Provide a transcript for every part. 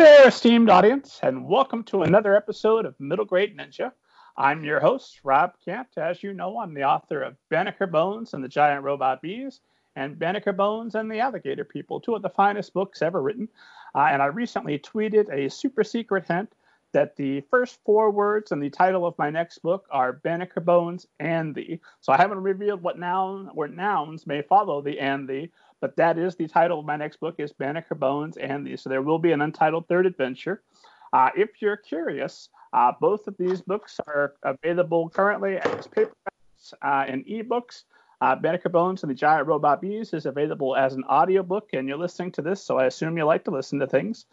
There, esteemed audience, and welcome to another episode of Middle Grade Ninja. I'm your host, Rob Kent. As you know, I'm the author of Banneker Bones and the Giant Robot Bees and Banneker Bones and the Alligator People, two of the finest books ever written. Uh, and I recently tweeted a super secret hint that the first four words in the title of my next book are Banneker Bones and the. So I haven't revealed what noun or nouns may follow the and the, but that is the title of my next book is Banneker Bones and. So there will be an untitled third adventure. Uh, if you're curious, uh, both of these books are available currently as paperbacks uh, and ebooks. Uh, Banneker Bones and the Giant Robot Bees is available as an audiobook, and you're listening to this, so I assume you like to listen to things.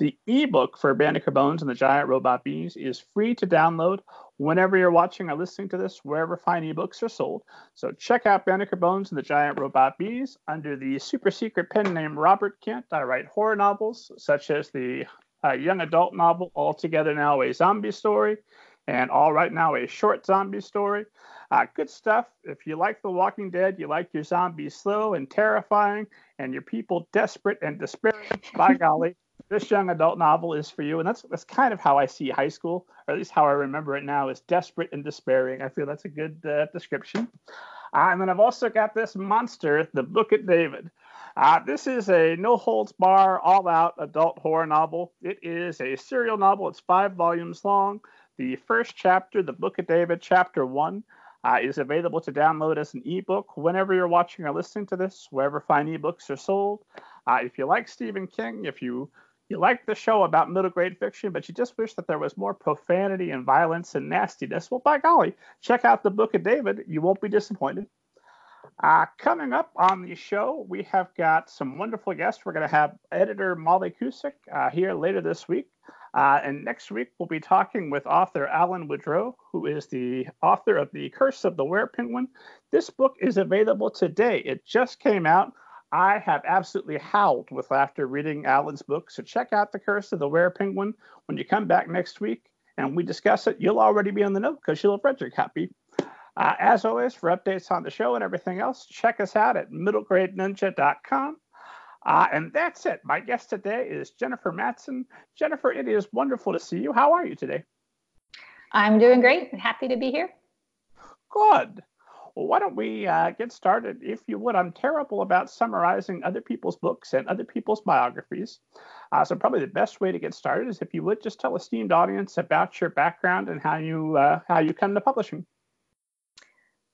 The ebook for Banneker Bones and the Giant Robot Bees is free to download whenever you're watching or listening to this, wherever fine ebooks are sold. So check out Banneker Bones and the Giant Robot Bees under the super secret pen name Robert Kent. I write horror novels such as the uh, young adult novel All Together Now a Zombie Story and All Right Now a short zombie story. Uh, good stuff. If you like The Walking Dead, you like your zombies slow and terrifying, and your people desperate and despairing, by golly, this young adult novel is for you. And that's that's kind of how I see high school, or at least how I remember it now, is desperate and despairing. I feel that's a good uh, description. Uh, and then I've also got this monster, the Book of David. Uh, this is a no holds bar, all out adult horror novel. It is a serial novel. It's five volumes long. The first chapter, the Book of David, chapter one, uh, is available to download as an ebook whenever you're watching or listening to this, wherever fine ebooks are sold. Uh, if you like Stephen King, if you you like the show about middle grade fiction, but you just wish that there was more profanity and violence and nastiness, well, by golly, check out the Book of David. You won't be disappointed. Uh, coming up on the show, we have got some wonderful guests. We're going to have editor Molly Cusick uh, here later this week. Uh, and next week, we'll be talking with author Allan Woodrow, who is the author of The Curse of the Were Penguin. This book is available today. It just came out I have absolutely howled with laughter reading Allan's book. So check out The Curse of the Were Penguin when you come back next week and we discuss it. You'll already be on the note because you'll have read your copy. Uh, as always, for updates on the show and everything else, check us out at middlegradeninja.com. Uh, and that's it. My guest today is Jennifer Mattson. Jennifer, it is wonderful to see you. How are you today? I'm doing great. Happy to be here. Good. Well, why don't we uh, get started? If you would, I'm terrible about summarizing other people's books and other people's biographies. Uh, so, probably the best way to get started is if you would just tell esteemed audience about your background and how you uh, how you come to publishing.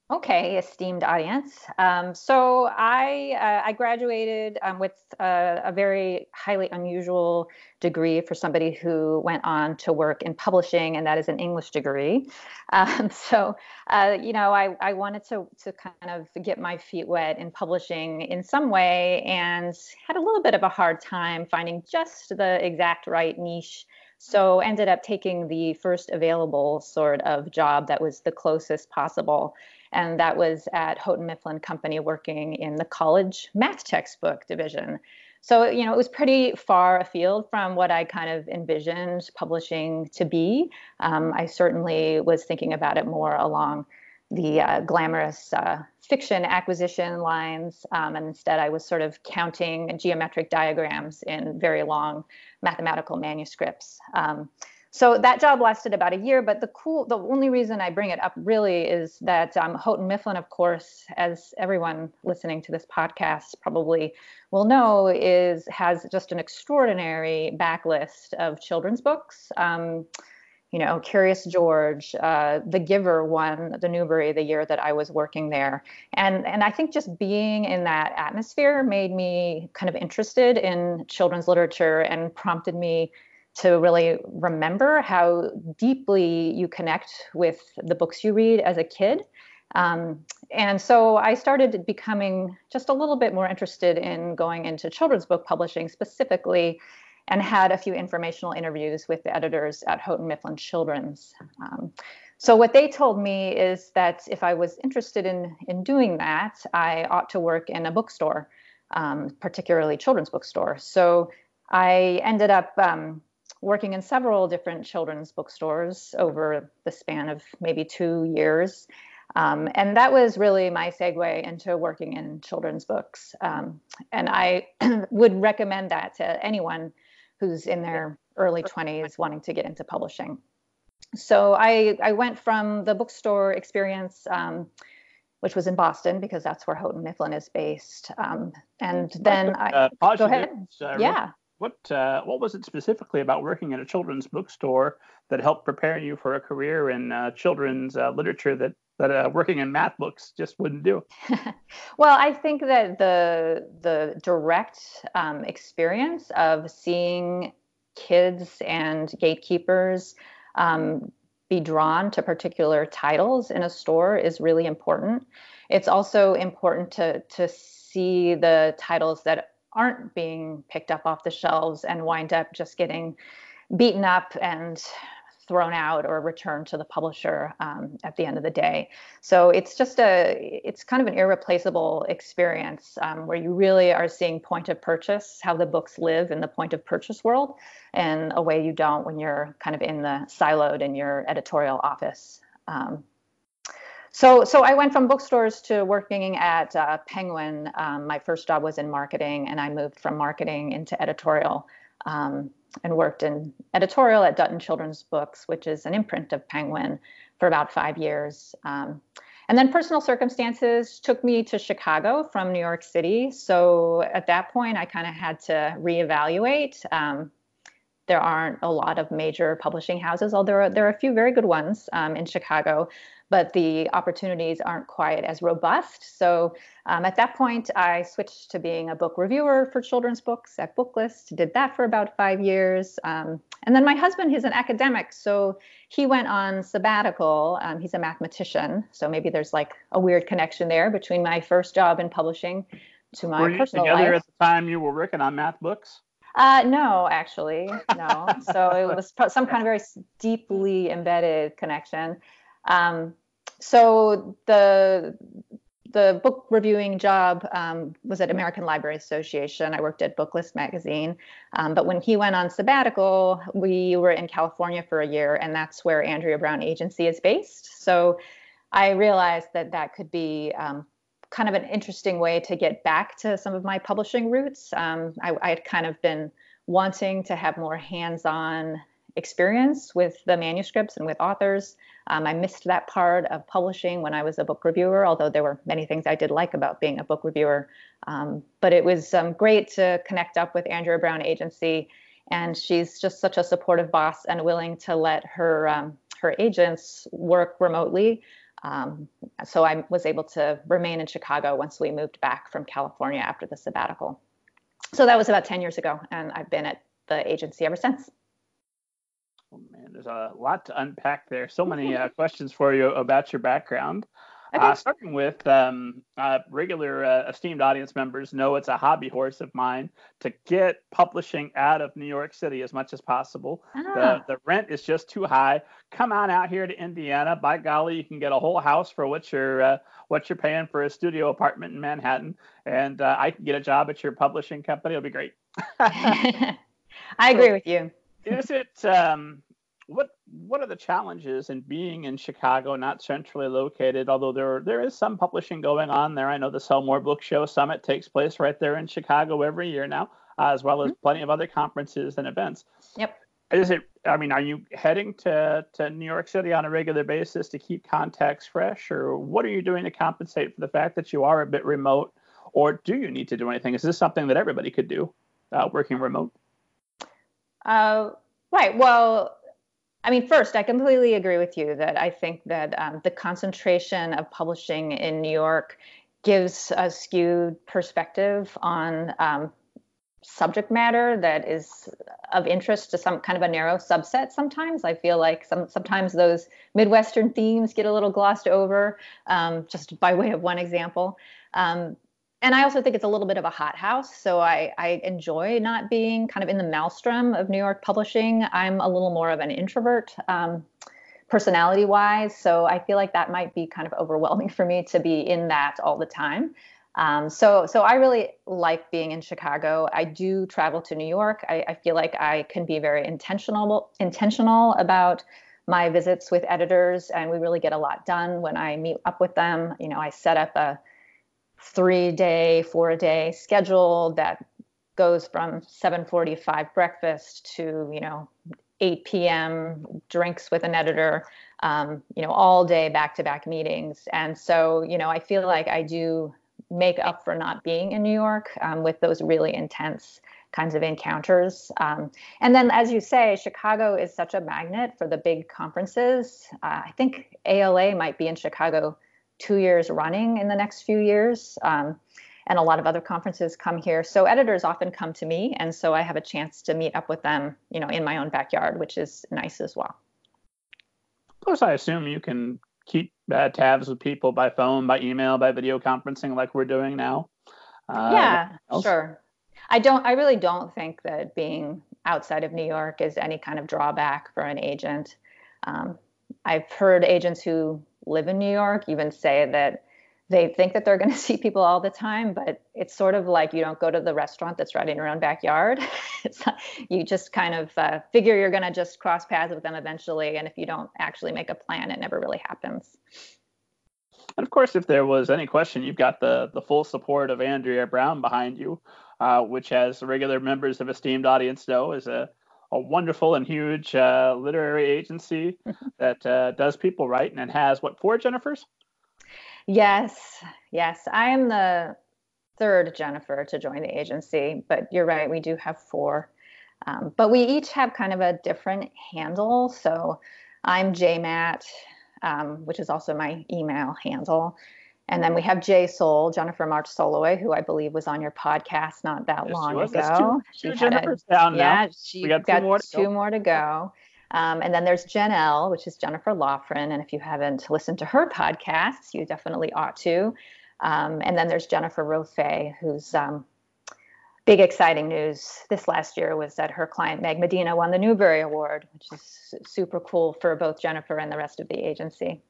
Okay, esteemed audience. Um, so I uh, I graduated um, with a, a, very highly unusual degree for somebody who went on to work in publishing, and that is an English degree. Um, so uh, you know, I, I wanted to to kind of get my feet wet in publishing in some way, and had a little bit of a hard time finding just the exact right niche. So ended up taking the first available sort of job that was the closest possible and that was at Houghton Mifflin Company working in the college math textbook division. So, you know, it was pretty far afield from what I kind of envisioned publishing to be. Um, I certainly was thinking about it more along the uh, glamorous uh, fiction acquisition lines, um, and instead I was sort of counting geometric diagrams in very long mathematical manuscripts. Um, so that job lasted about a year but the cool the only reason i bring it up really is that um, houghton mifflin of course as everyone listening to this podcast probably will know is has just an extraordinary backlist of children's books. Um, you know curious george uh, the giver won the newbery the year that i was working there. And and i think just being in that atmosphere made me kind of interested in children's literature and prompted me to really remember how deeply you connect with the books you read as a kid. Um, and so I started becoming just a little bit more interested in going into children's book publishing specifically and had a few informational interviews with the editors at Houghton Mifflin Children's. Um, so what they told me is that if I was interested in in doing that, I ought to work in a bookstore, um, particularly children's bookstore. So I ended up um, working in several different children's bookstores over the span of maybe two years. Um, and that was really my segue into working in children's books. Um, and I would recommend that to anyone who's in their early 20s wanting to get into publishing. So I, I went from the bookstore experience, um, which was in Boston because that's where Houghton Mifflin is based. Um, and then uh, I go ahead. Uh, yeah. What uh, what was it specifically about working at a children's bookstore that helped prepare you for a career in uh, children's uh, literature that that uh, working in math books just wouldn't do? well, I think that the the direct um, experience of seeing kids and gatekeepers um, be drawn to particular titles in a store is really important. It's also important to to see the titles that aren't being picked up off the shelves and wind up just getting beaten up and thrown out or returned to the publisher um, at the end of the day. So it's just a, it's kind of an irreplaceable experience um, where you really are seeing point of purchase, how the books live in the point of purchase world, in a way you don't when you're kind of in the siloed in your editorial office. Um, so, so I went from bookstores to working at uh, Penguin. Um, my first job was in marketing, and I moved from marketing into editorial. Um, and worked in editorial at Dutton Children's Books, which is an imprint of Penguin, for about five years. Um, and then personal circumstances took me to Chicago from New York City. So at that point, I kind of had to reevaluate. Um, there aren't a lot of major publishing houses, although there are, there are a few very good ones um, in Chicago but the opportunities aren't quite as robust. So um, at that point, I switched to being a book reviewer for children's books at Booklist, did that for about five years. Um, and then my husband, he's an academic, so he went on sabbatical. Um, he's a mathematician, so maybe there's like a weird connection there between my first job in publishing to my were you personal together life. at the time you were working on math books? Uh, no, actually, no. so it was some kind of very deeply embedded connection. Um, so the the book reviewing job um, was at American Library Association. I worked at Booklist magazine. Um, but when he went on sabbatical, we were in California for a year, and that's where Andrea Brown Agency is based. So I realized that that could be um, kind of an interesting way to get back to some of my publishing roots. Um, I had kind of been wanting to have more hands on experience with the manuscripts and with authors. Um, I missed that part of publishing when I was a book reviewer, although there were many things I did like about being a book reviewer. Um, but it was um, great to connect up with Andrea Brown Agency, and she's just such a supportive boss and willing to let her um, her agents work remotely. Um, so I was able to remain in Chicago once we moved back from California after the sabbatical. So that was about 10 years ago, and I've been at the agency ever since. Oh, man, there's a lot to unpack there. So many uh, questions for you about your background. Uh, starting with um, uh, regular uh, esteemed audience members know it's a hobby horse of mine to get publishing out of New York City as much as possible. Ah. The, the rent is just too high. Come on out here to Indiana. By golly, you can get a whole house for what you're uh, what you're paying for a studio apartment in Manhattan, and uh, I can get a job at your publishing company. It'll be great. I agree with you is it um, what what are the challenges in being in Chicago, not centrally located? Although there there is some publishing going on there. I know the Sell More Book Show Summit takes place right there in Chicago every year now, uh, as well as mm-hmm. plenty of other conferences and events. Yep. Is it? I mean, are you heading to to New York City on a regular basis to keep contacts fresh, or what are you doing to compensate for the fact that you are a bit remote, or do you need to do anything? Is this something that everybody could do, uh, working remote? Uh, right. Well, I mean, first, I completely agree with you that I think that um, the concentration of publishing in New York gives a skewed perspective on um, subject matter that is of interest to some kind of a narrow subset sometimes. I feel like some sometimes those midwestern themes get a little glossed over um, just by way of one example. Um, and I also think it's a little bit of a hothouse. So I, I enjoy not being kind of in the maelstrom of New York publishing. I'm a little more of an introvert. Um, personality wise. So I feel like that might be kind of overwhelming for me to be in that all the time. Um, so, so I really like being in Chicago. I do travel to New York. I, I, feel like I can be very intentional, intentional about my visits with editors, and we really get a lot done when I meet up with them. You know, I set up a three day, four day schedule that goes from 7:45 breakfast to you know 8 p.m. drinks with an editor, um, you know, all day back-to-back meetings. And so, you know, I feel like I do make up for not being in New York um, with those really intense kinds of encounters. Um, and then, as you say, Chicago is such a magnet for the big conferences. Uh, I think ALA might be in Chicago two years running in the next few years. Um, and a lot of other conferences come here. So editors often come to me, and so I have a chance to meet up with them, you know, in my own backyard, which is nice as well. Plus, I assume you can keep uh, tabs with people by phone, by email, by video conferencing, like we're doing now. Uh, yeah, sure. I don't. I really don't think that being outside of New York is any kind of drawback for an agent. Um, I've heard agents who live in New York even say that they think that they're going to see people all the time, but it's sort of like you don't go to the restaurant that's right in your own backyard. you just kind of uh, figure you're going to just cross paths with them eventually, and if you don't actually make a plan, it never really happens. And of course, if there was any question, you've got the the full support of Andrea Brown behind you, uh, which, as regular members of esteemed audience know, is a a wonderful and huge uh, literary agency that uh, does people right and has what four Jennifers? Yes, yes. I am the third Jennifer to join the agency, but you're right, we do have four. Um, but we each have kind of a different handle. So I'm JMatt, um, which is also my email handle. And then we have J Soul, Jennifer March Soloway, who I believe was on your podcast not that yes, long ago. She, she had a, down yeah, now. she got, got two, more, two more to go. Um, and then there's Jen L, which is Jennifer Laughran. And if you haven't listened to her podcasts, you definitely ought to. Um, and then there's Jennifer Rofé, who's um, big exciting news this last year was that her client Meg Medina won the Newbery Award, which is super cool for both Jennifer and the rest of the agency.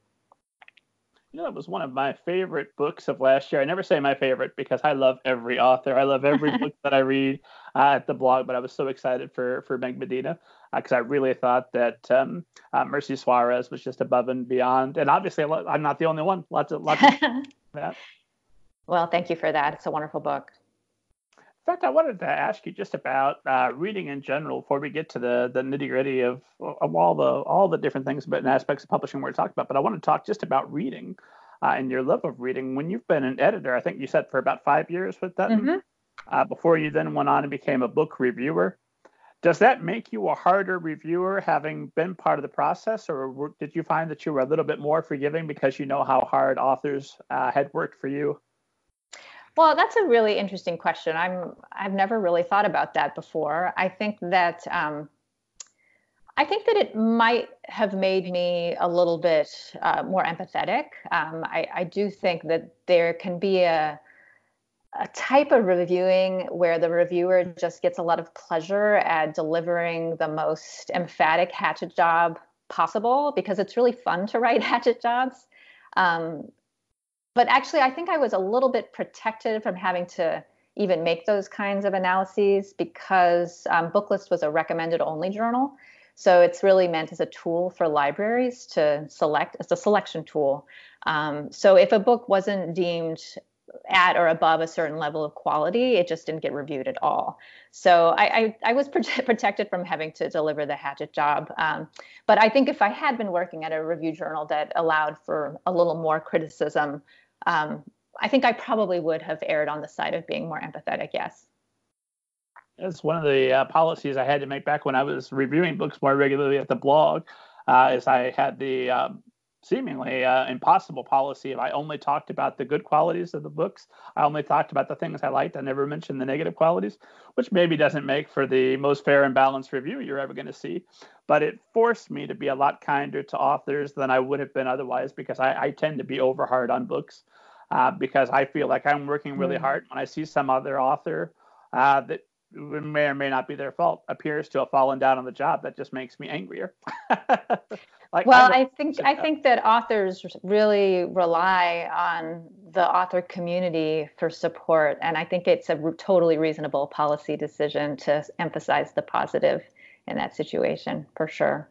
You know, it was one of my favorite books of last year. I never say my favorite because I love every author. I love every book that I read uh, at the blog, but I was so excited for for Meg Medina because uh, I really thought that um, uh, Merci Suarez was just above and beyond. And obviously, I'm not the only one. Lots of lots of that. Well, thank you for that. It's a wonderful book. In fact, I wanted to ask you just about uh, reading in general before we get to the the nitty gritty of, of all the all the different things and aspects of publishing we're talking about. But I want to talk just about reading uh, and your love of reading. When you've been an editor, I think you said for about five years with that, mm-hmm. uh, before you then went on and became a book reviewer. Does that make you a harder reviewer having been part of the process, or did you find that you were a little bit more forgiving because you know how hard authors uh, had worked for you? Well, that's a really interesting question. I'm I've never really thought about that before. I think that um, I think that it might have made me a little bit uh, more empathetic. Um, I, I do think that there can be a a type of reviewing where the reviewer just gets a lot of pleasure at delivering the most emphatic hatchet job possible because it's really fun to write hatchet jobs. Um, but actually, I think I was a little bit protected from having to even make those kinds of analyses because um, Booklist was a recommended only journal. So it's really meant as a tool for libraries to select, as a selection tool. Um, so if a book wasn't deemed at or above a certain level of quality, it just didn't get reviewed at all. So I, I, I was protected from having to deliver the hatchet job. Um, but I think if I had been working at a review journal that allowed for a little more criticism, um, I think I probably would have erred on the side of being more empathetic. Yes. It's one of the uh, policies I had to make back when I was reviewing books more regularly at the blog. Uh, is I had the um, seemingly uh, impossible policy if I only talked about the good qualities of the books. I only talked about the things I liked. I never mentioned the negative qualities, which maybe doesn't make for the most fair and balanced review you're ever going to see. But it forced me to be a lot kinder to authors than I would have been otherwise because I, I tend to be over hard on books uh, because I feel like I'm working really mm. hard. When I see some other author uh, that may or may not be their fault appears to have fallen down on the job that just makes me angrier Like, well, I, I think I think that authors really rely on the author community for support, and I think it's a totally reasonable policy decision to emphasize the positive in that situation for sure.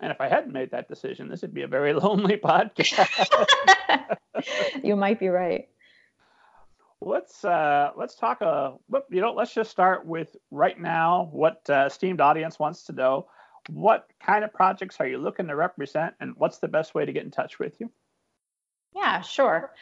And if I hadn't made that decision, this would be a very lonely podcast. you might be right. let's uh, let's talk. Uh, you know, let's just start with right now. What uh, esteemed audience wants to know: What kind of projects are you looking to represent, and what's the best way to get in touch with you? Yeah, sure.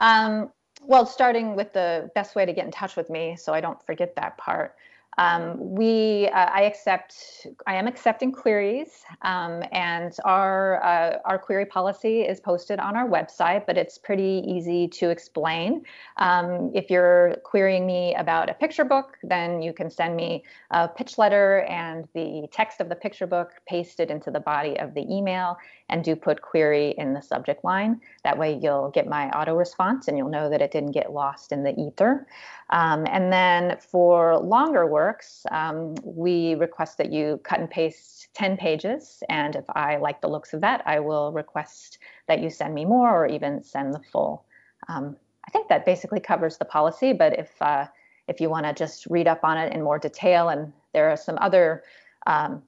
Um, well, starting with the best way to get in touch with me, so I don't forget that part. Um, we, uh, I accept, I am accepting queries, um, and our uh, our query policy is posted on our website, but it's pretty easy to explain. Um, if you're querying me about a picture book, then you can send me a pitch letter and the text of the picture book pasted into the body of the email, and do put query in the subject line. That way, you'll get my auto response, and you'll know that it didn't get lost in the ether. Um, and then for longer works, um, we request that you cut and paste 10 pages. And if I like the looks of that, I will request that you send me more or even send the full. Um, I think that basically covers the policy, but if uh, if you want to just read up on it in more detail, and there are some other um,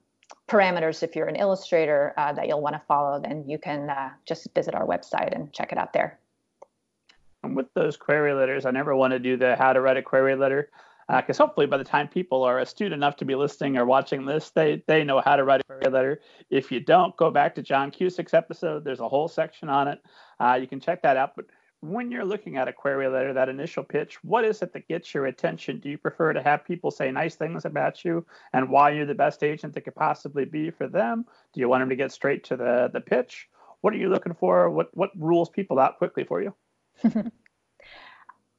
parameters if you're an illustrator uh, that you'll want to follow, then you can uh, just visit our website and check it out there. And with those query letters, I never want to do the how to write a query letter because uh, hopefully by the time people are astute enough to be listening or watching this, they they know how to write a query letter. If you don't, go back to John Cusick's episode. There's a whole section on it. Uh, you can check that out. But when you're looking at a query letter, that initial pitch, what is it that gets your attention? Do you prefer to have people say nice things about you and why you're the best agent that could possibly be for them? Do you want them to get straight to the the pitch? What are you looking for? What what rules people out quickly for you?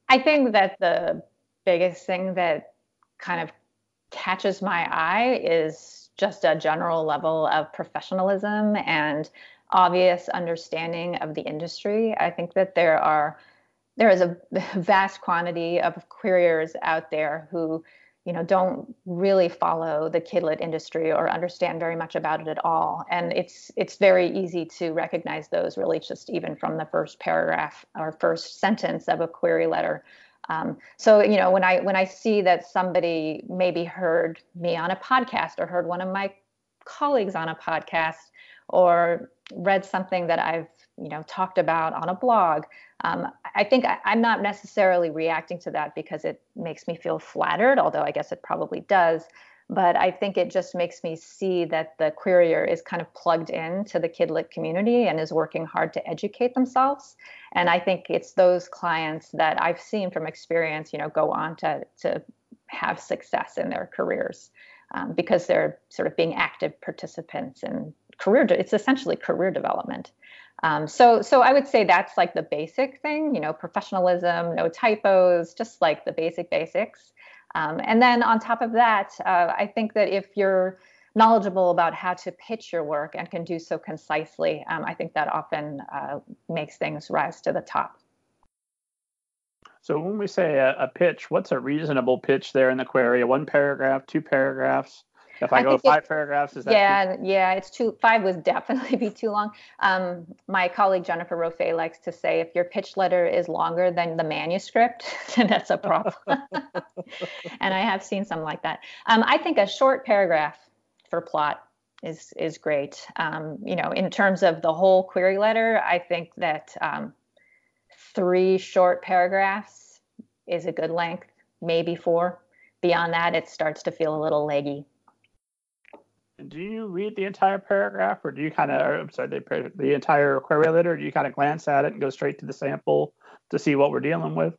I think that the biggest thing that kind of catches my eye is just a general level of professionalism and obvious understanding of the industry. I think that there are there is a vast quantity of queriers out there who you know don't really follow the kidlit industry or understand very much about it at all and it's it's very easy to recognize those really just even from the first paragraph or first sentence of a query letter um, so you know when i when i see that somebody maybe heard me on a podcast or heard one of my colleagues on a podcast or read something that i've you know talked about on a blog um, i think I, i'm not necessarily reacting to that because it makes me feel flattered although i guess it probably does. But i think it just makes me see that the querier is kind of plugged in to the kidlit community and is working hard to educate themselves. And i think it's those clients that i've seen from experience you know go on to to have success in their careers um, because they're sort of being active participants in career it's essentially career development um, so, so I would say that's like the basic thing, you know, professionalism, no typos, just like the basic basics. Um, and then on top of that, uh, I think that if you're knowledgeable about how to pitch your work and can do so concisely, um, I think that often uh, makes things rise to the top. So when we say a, a, pitch, what's a reasonable pitch there in the query? One paragraph, two paragraphs? If I, I go five paragraphs, is that yeah, too- yeah, it's too five would definitely be too long. Um, my colleague Jennifer Rofe likes to say if your pitch letter is longer than the manuscript, then that's a problem. and I have seen some like that. Um, I think a short paragraph for plot is is great. Um, you know, in terms of the whole query letter, I think that um, three short paragraphs is a good length, maybe four. Beyond that, it starts to feel a little leggy do you read the entire paragraph or do you kind of i'm sorry the, the entire query letter do you kind of glance at it and go straight to the sample to see what we're dealing with?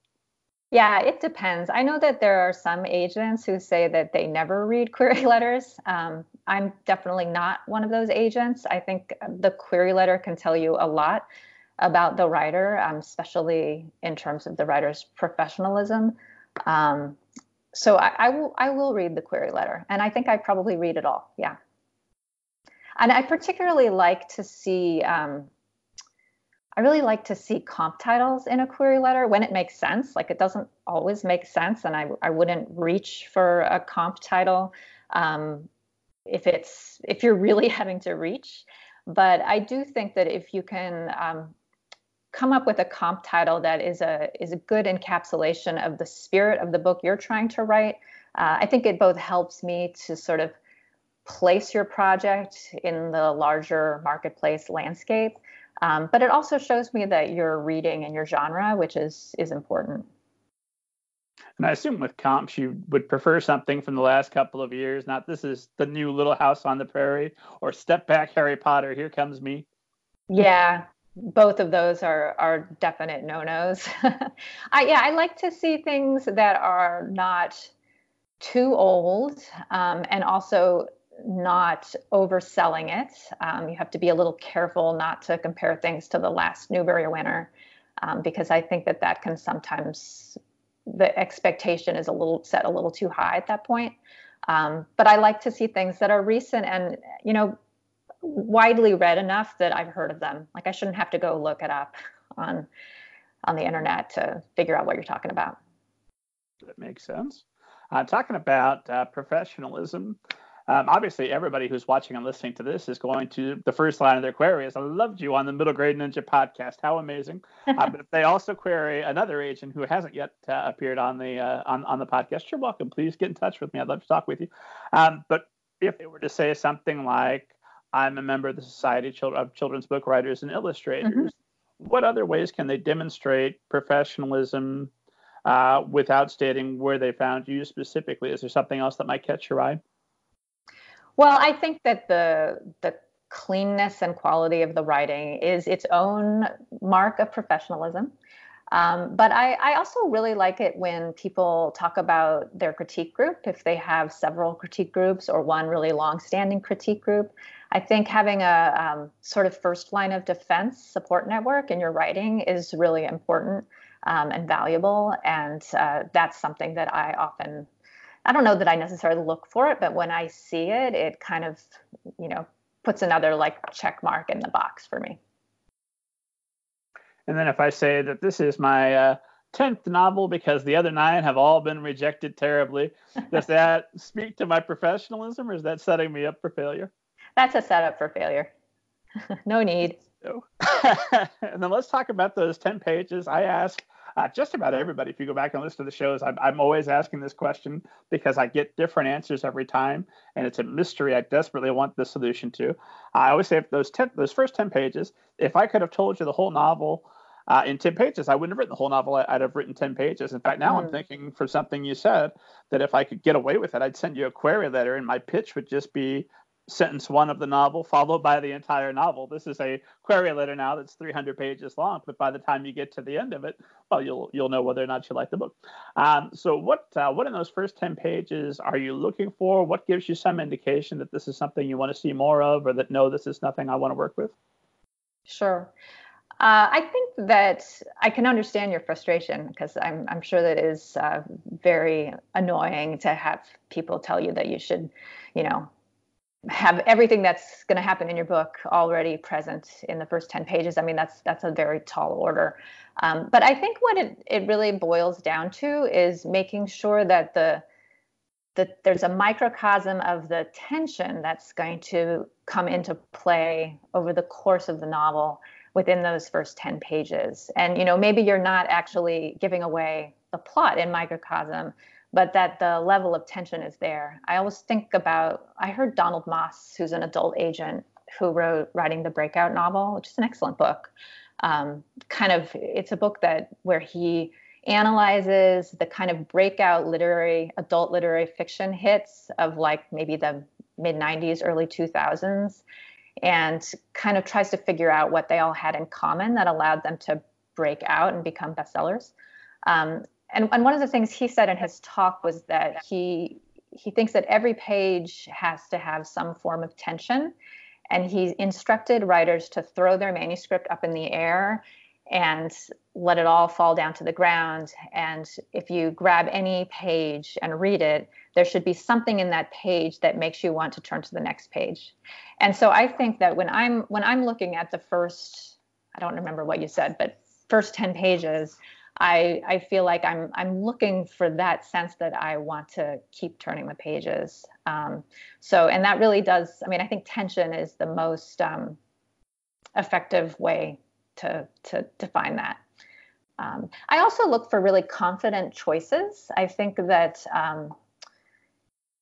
Yeah it depends. I know that there are some agents who say that they never read query letters. Um, i'm definitely not one of those agents. I think the query letter can tell you a lot about the writer um, especially in terms of the writer's professionalism. Um, so I, I, will I will read the query letter, and I think I probably read it all. Yeah. And I particularly like to see, um, I really like to see comp titles in a query letter when it makes sense. Like it doesn't always make sense, and I, I wouldn't reach for a comp title um, if it's if you're really having to reach. But I do think that if you can um, come up with a comp title that is a is a good encapsulation of the spirit of the book you're trying to write, uh, I think it both helps me to sort of place your project in the larger marketplace landscape. Um, but it also shows me that you're reading in your genre, which is is important. And I assume with comps, you would prefer something from the last couple of years, not this is the new Little House on the Prairie or Step Back Harry Potter, Here Comes Me. Yeah, both of those are are definite no-nos. I yeah, I like to see things that are not too old um, and also not overselling it. Um, you have to be a little careful not to compare things to the last Newbery winner um, because I think that that can sometimes the expectation is a little set a little too high at that point. Um, but I like to see things that are recent and you know widely read enough that I've heard of them. Like I shouldn't have to go look it up on on the internet to figure out what you're talking about. That makes sense. Uh, talking about uh, professionalism, um, obviously, everybody who's watching and listening to this is going to the first line of their query is, "I loved you on the Middle Grade Ninja podcast. How amazing!" uh, but if they also query another agent who hasn't yet uh, appeared on the uh, on on the podcast, you're welcome. Please get in touch with me. I'd love to talk with you. Um, but if they were to say something like, "I'm a member of the Society of Children's Book Writers and Illustrators," mm-hmm. what other ways can they demonstrate professionalism uh, without stating where they found you specifically? Is there something else that might catch your eye? Well, I think that the the cleanness and quality of the writing is its own mark of professionalism. Um, but I, I, also really like it when people talk about their critique group, if they have several critique groups or one really long-standing critique group. I think having a um, sort of first line of defense support network in your writing is really important um, and valuable, and uh, that's something that I often I don't know that I necessarily look for it, but when I see it, it kind of, you know, puts another like check mark in the box for me. And then if I say that this is my uh, 10th novel because the other nine have all been rejected terribly, does that speak to my professionalism or is that setting me up for failure? That's a setup for failure. no need. No. and then let's talk about those 10 pages. I ask uh, just about everybody, if you go back and listen to the shows, I'm, I'm always asking this question because I get different answers every time, and it's a mystery I desperately want the solution to. I always say if those ten, those first ten pages, if I could have told you the whole novel uh, in 10 pages. I wouldn't have written the whole novel. I'd have written 10 pages. In fact, now mm. I'm thinking for something you said that if I could get away with it, I'd send you a query letter and my pitch would just be sentence one of the novel followed by the entire novel. This is a query letter now that's 300 pages long, but by the time you get to the end of it, well, you'll you'll know whether or not you like the book. Um, so, what uh, what in those first 10 pages are you looking for? What gives you some indication that this is something you want to see more of, or that no, this is nothing I want to work with? Sure. Uh, I think that I can understand your frustration because I'm, I'm sure that is uh, very annoying to have people tell you that you should, you know, have everything that's going to happen in your book already present in the first 10 pages. I mean that's that's a very tall order. Um, but i think what it, it really boils down to is making sure that the that there's a microcosm of the tension that's going to come into play over the course of the novel within those first 10 pages. And you know maybe you're not actually giving away the plot in microcosm but that the level of tension is there. I always think about, I heard Donald Maass, who's an adult agent who wrote Writing the Breakout novel, which is an excellent book. Um, kind of, it's a book that where he analyzes the kind of breakout literary, adult literary fiction hits of like maybe the mid 90s, early 2000s, and kind of tries to figure out what they all had in common that allowed them to break out and become bestsellers. Um, and, and one of the things he said in his talk was that he he thinks that every page has to have some form of tension. And he instructed writers to throw their manuscript up in the air and let it all fall down to the ground. And if you grab any page and read it there should be something in that page that makes you want to turn to the next page. And so i think that when i'm when i'm looking at the first i don't remember what you said but first 10 pages I I feel like I'm I'm looking for that sense that I want to keep turning the pages. Um, so and that really does. I mean, I think tension is the most um, effective way to to define that. Um, I also look for really confident choices. I think that um,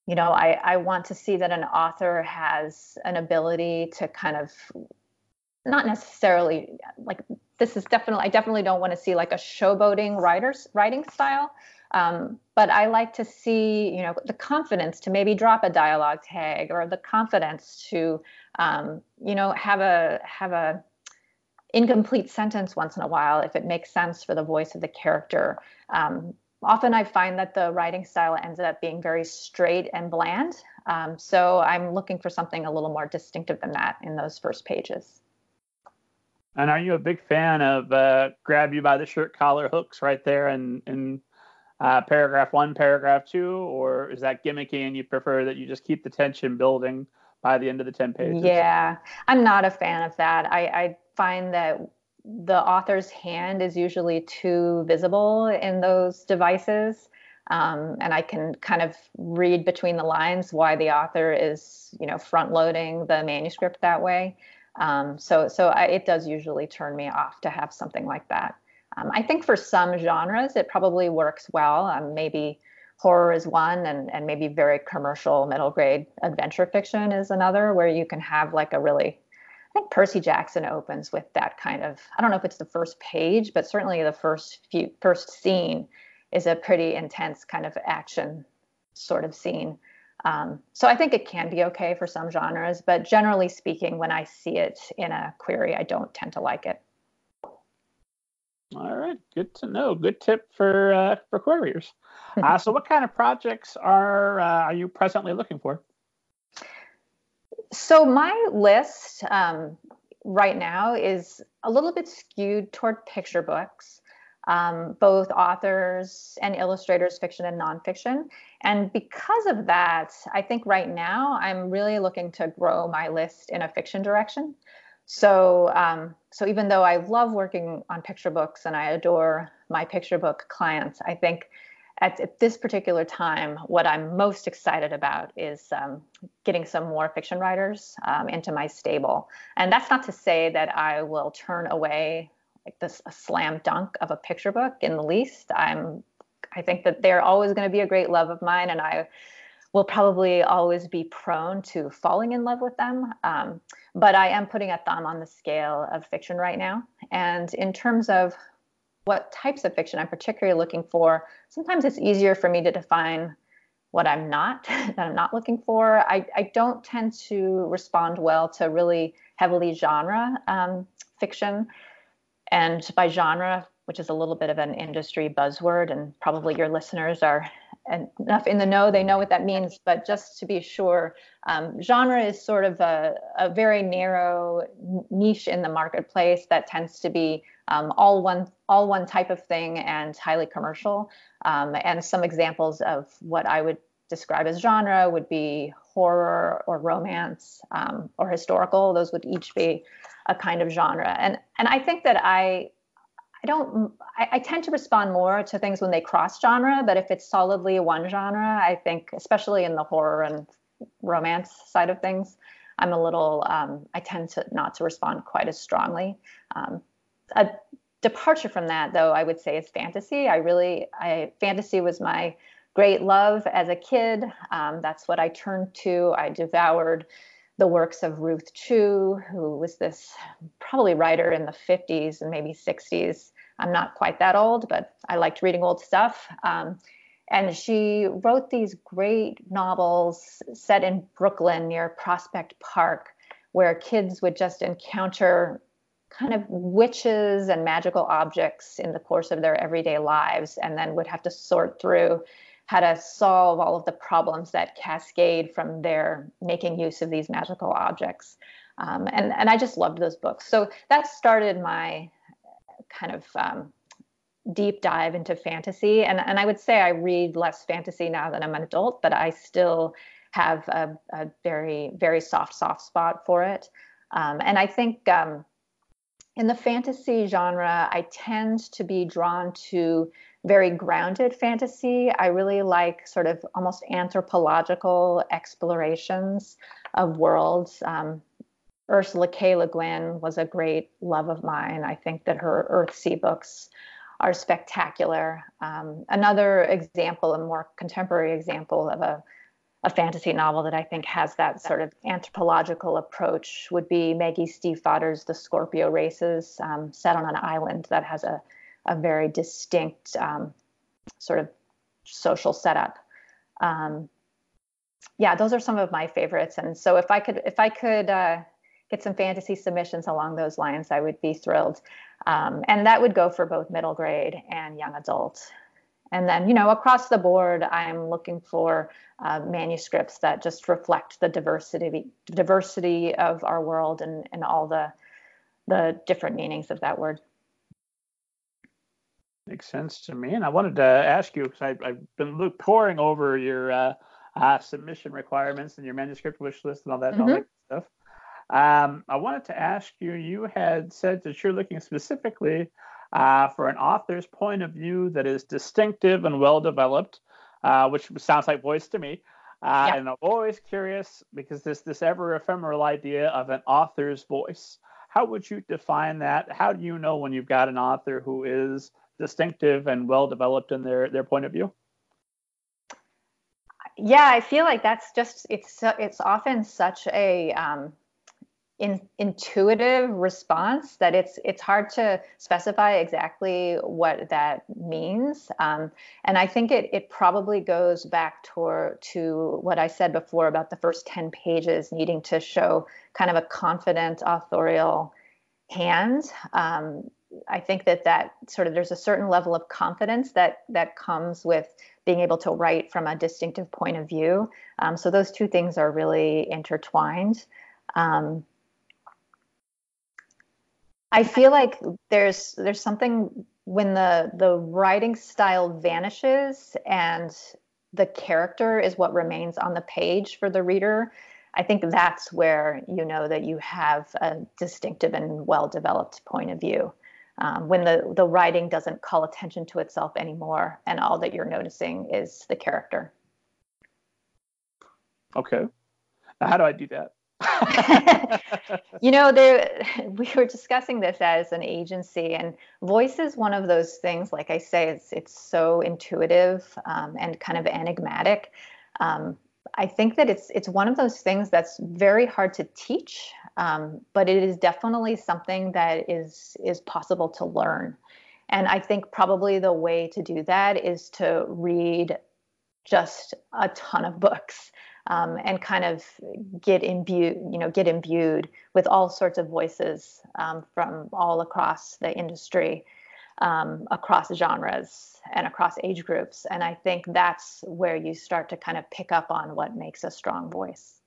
you know I I want to see that an author has an ability to kind of not necessarily like this is definitely I definitely don't want to see like a showboating writer's writing style. Um, but I like to see, you know, the confidence to maybe drop a dialogue tag or the confidence to, um, you know, have a have a incomplete sentence once in a while if it makes sense for the voice of the character. Um, often I find that the writing style ends up being very straight and bland. Um, so I'm looking for something a little more distinctive than that in those first pages. And are you a big fan of uh, grab you by the shirt collar hooks right there in, in uh, paragraph one, paragraph two, or is that gimmicky and you prefer that you just keep the tension building by the end of the 10 pages? Yeah, I'm not a fan of that. I, I find that the author's hand is usually too visible in those devices. Um, and I can kind of read between the lines why the author is, you know, front loading the manuscript that way. Um, so, so I, it does usually turn me off to have something like that. Um, I think for some genres, it probably works well. Um, maybe horror is one, and and maybe very commercial middle grade adventure fiction is another, where you can have like a really I think Percy Jackson opens with that kind of I don't know if it's the first page, but certainly the first few first scene is a pretty intense kind of action sort of scene. Um, so I think it can be okay for some genres, but generally speaking, when I see it in a query, I don't tend to like it. All right, good to know. Good tip for uh, for queryers. Uh, so, what kind of projects are uh, are you presently looking for? So my list um, right now is a little bit skewed toward picture books, um, both authors and illustrators, fiction and nonfiction. And because of that, I think right now I'm really looking to grow my list in a fiction direction. So, um, so even though I love working on picture books and I adore my picture book clients, I think at, at, this particular time, what I'm most excited about is um, getting some more fiction writers um, into my stable. And that's not to say that I will turn away like this a slam dunk of a picture book in the least. I'm I think that they're always going to be a great love of mine, and I will probably always be prone to falling in love with them. Um, but I am putting a thumb on the scale of fiction right now. And in terms of what types of fiction I'm particularly looking for, sometimes it's easier for me to define what I'm not, that I'm not looking for. I, I don't tend to respond well to really heavily genre um, fiction. And by genre, which is a little bit of an industry buzzword, and probably your listeners are enough in the know, they know what that means. But just to be sure, um, genre is sort of a, a very narrow niche in the marketplace that tends to be um, all one all one type of thing and highly commercial. Um, and some examples of what I would describe as genre would be horror or romance um, or historical. Those would each be a kind of genre. And and I think that I I don't I, I, tend to respond more to things when they cross genre, but if it's solidly one genre, I think especially in the horror and romance side of things, I'm a little um, I tend to not to respond quite as strongly. Um, a departure from that, though, I would say is fantasy. I really, I fantasy was my great love as a kid. Um, that's what I turned to. I devoured the works of Ruth Chew, who was this probably writer in the 50s and maybe 60s. I'm not quite that old, but I liked reading old stuff. Um, and she wrote these great novels set in Brooklyn near Prospect Park, where kids would just encounter kind of witches and magical objects in the course of their everyday lives and then would have to sort through how to solve all of the problems that cascade from their making use of these magical objects. Um, and, and I just loved those books. So that started my kind of um, deep dive into fantasy. And, and I would say I read less fantasy now that I'm an adult, but I still have a, a very, very soft, soft spot for it. Um, and I think um, in the fantasy genre, I tend to be drawn to very grounded fantasy. I really like sort of almost anthropological explorations of worlds. Um, Ursula K. Le Guin was a great love of mine. I think that her Earthsea books are spectacular. Um, another example, a more contemporary example of a a fantasy novel that I think has that sort of anthropological approach would be Maggie Stiefvater's The Scorpio Races, um, set on an island that has a, a very distinct um, sort of social setup. Um, yeah, those are some of my favorites. And so if I could if I could uh, get some fantasy submissions along those lines, I would be thrilled. Um, and that would go for both middle grade and young adult. And then, you know, across the board, I'm looking for uh, manuscripts that just reflect the diversity diversity of our world and, and all the the different meanings of that word. Makes sense to me. And I wanted to ask you because I've been look, pouring over your uh, uh, submission requirements and your manuscript wish list and all that, mm-hmm. all that stuff. Um, I wanted to ask you. You had said that you're looking specifically uh, for an author's point of view that is distinctive and well developed, uh, which sounds like voice to me. Uh, yeah. And I'm always curious because this this ever ephemeral idea of an author's voice. How would you define that? How do you know when you've got an author who is distinctive and well developed in their their point of view? Yeah, I feel like that's just it's it's often such a um, in, intuitive response that it's it's hard to specify exactly what that means um, and i think it, it probably goes back to, to what i said before about the first 10 pages needing to show kind of a confident authorial hand um, i think that that sort of there's a certain level of confidence that that comes with being able to write from a distinctive point of view um, so those two things are really intertwined um, I feel like there's there's something when the the writing style vanishes and the character is what remains on the page for the reader. I think that's where you know that you have a distinctive and well developed point of view. Um, when the the writing doesn't call attention to itself anymore, and all that you're noticing is the character. Okay, now, how do I do that? you know, there we were discussing this as an agency, and voice is one of those things. Like I say, it's it's so intuitive um, and kind of enigmatic. Um, I think that it's it's one of those things that's very hard to teach, um, but it is definitely something that is is possible to learn. And I think probably the way to do that is to read just a ton of books um, and kind of get imbued, you know, get imbued with all sorts of voices um, from all across the industry, um, across genres and across age groups. And I think that's where you start to kind of pick up on what makes a strong voice.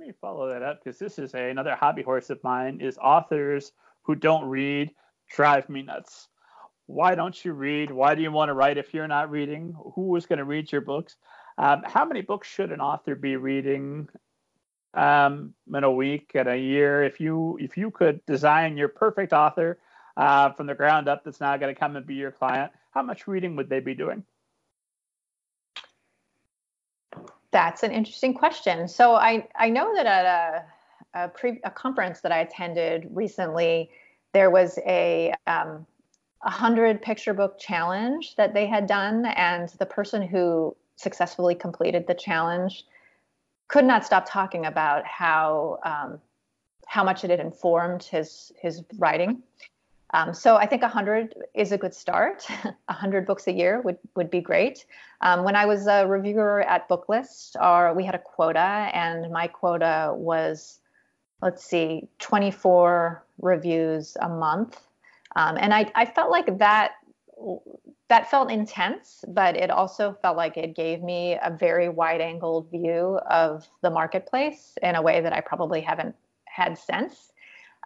Let me follow that up because this is a, another hobby horse of mine is authors who don't read drive me nuts. Why don't you read? Why do you want to write if you're not reading? Who is going to read your books? Um, how many books should an author be reading um, in a week, in a year? If you if you could design your perfect author uh, from the ground up, that's now going to come and be your client, how much reading would they be doing? That's an interesting question. So I I know that at a a, pre, a conference that I attended recently, there was a um, a hundred picture book challenge that they had done, and the person who successfully completed the challenge could not stop talking about how um, how much it had informed his his writing. Um, so I think 100 is a good start. 100 books a year would would be great. Um, when I was a reviewer at Booklist, our, we had a quota, and my quota was, let's see, 24 reviews a month. Um, and I, I felt like that that felt intense, but it also felt like it gave me a very wide angled view of the marketplace in a way that I probably haven't had since.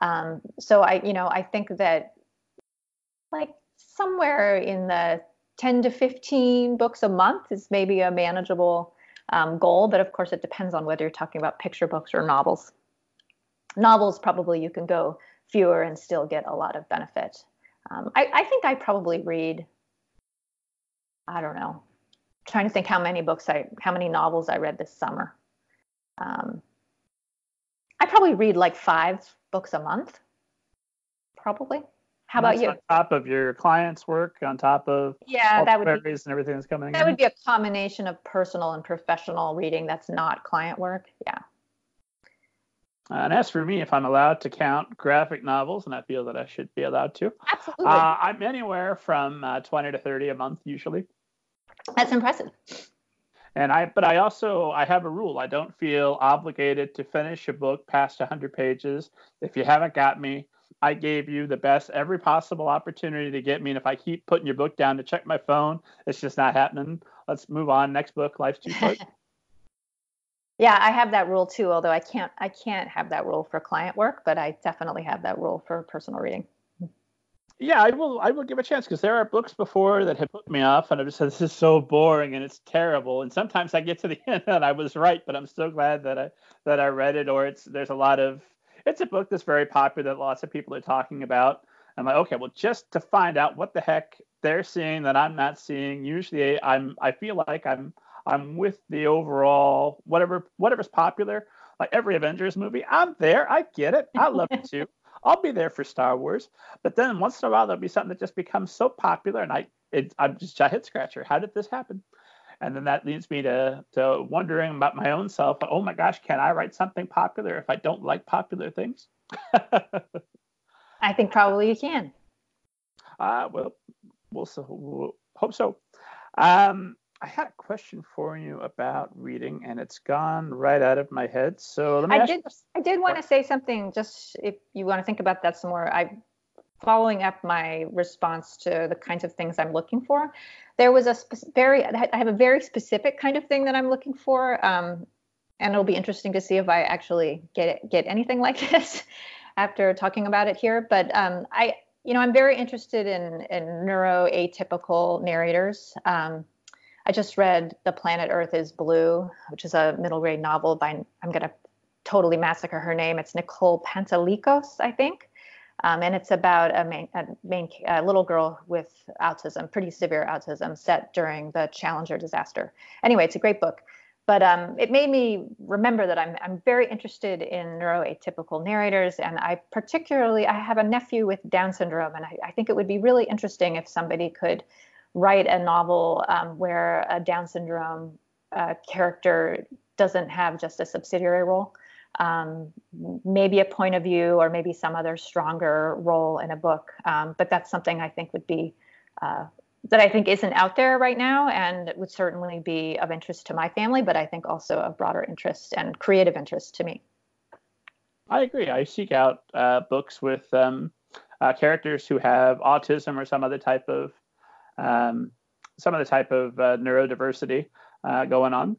Um, so I, you know, I think that like somewhere in the 10 to 15 books a month is maybe a manageable um, goal, but of course it depends on whether you're talking about picture books or novels. Novels, probably you can go fewer and still get a lot of benefit. Um, I, I think I probably read I don't know. Trying to think how many books I, how many novels I read this summer. Um, I probably read like five books a month. Probably. How about you? On top of your clients' work, on top of yeah, that would be, and everything that's coming. That in? would be a combination of personal and professional reading. That's not client work. Yeah. Uh, and as for me, if I'm allowed to count graphic novels, and I feel that I should be allowed to, absolutely, uh, I'm anywhere from uh, 20 to 30 a month usually. That's impressive. And I, but I also I have a rule. I don't feel obligated to finish a book past 100 pages. If you haven't got me, I gave you the best every possible opportunity to get me. And if I keep putting your book down to check my phone, it's just not happening. Let's move on. Next book, Life's Too Short. yeah, I have that rule too. Although I can't I can't have that rule for client work, but I definitely have that rule for personal reading yeah, I will. I will give a chance because there are books before that have put me off, and I've just said this is so boring and it's terrible. And sometimes I get to the end and I was right, but I'm so glad that I that I read it. Or it's there's a lot of it's a book that's very popular that lots of people are talking about. I'm like, okay, well, just to find out what the heck they're seeing that I'm not seeing. Usually, I'm I feel like I'm I'm with the overall whatever whatever's popular. Like every Avengers movie, I'm there. I get it. I love it too. I'll be there for Star Wars. But then once in a while there'll be something that just becomes so popular, and I it, I'm just a head scratcher. How did this happen? And then that leads me to to wondering about my own self. Oh my gosh, can I write something popular if I don't like popular things? I think probably you can. Uh, well, we'll, we'll hope so. Um, I had a question for you about reading, and it's gone right out of my head. So let me. I did. You. I did want to say something. Just if you want to think about that some more, I following up my response to the kinds of things I'm looking for. There was a spe- very. I have a very specific kind of thing that I'm looking for, um, and it'll be interesting to see if I actually get get anything like this after talking about it here. But um, I, you know, I'm very interested in in neuroatypical narrators. Um, I just read The Planet Earth is Blue, which is a middle grade novel by, I'm going to totally massacre her name. It's Nicole Panteleakos, I think. Um, and it's about a main, a main a little girl with autism, pretty severe autism, set during the Challenger disaster. Anyway, it's a great book. But um, it made me remember that I'm, I'm very interested in neuroatypical narrators. And I particularly, I have a nephew with Down syndrome, and I, I think it would be really interesting if somebody could write a novel um, where a Down syndrome uh, character doesn't have just a subsidiary role, um, maybe a point of view or maybe some other stronger role in a book. Um, but that's something I think would be uh, that I think isn't out there right now and would certainly be of interest to my family, but I think also of broader interest and creative interest to me. I agree. I seek out uh, books with um, uh, characters who have autism or some other type of um, some of the type of uh, neurodiversity uh, going on.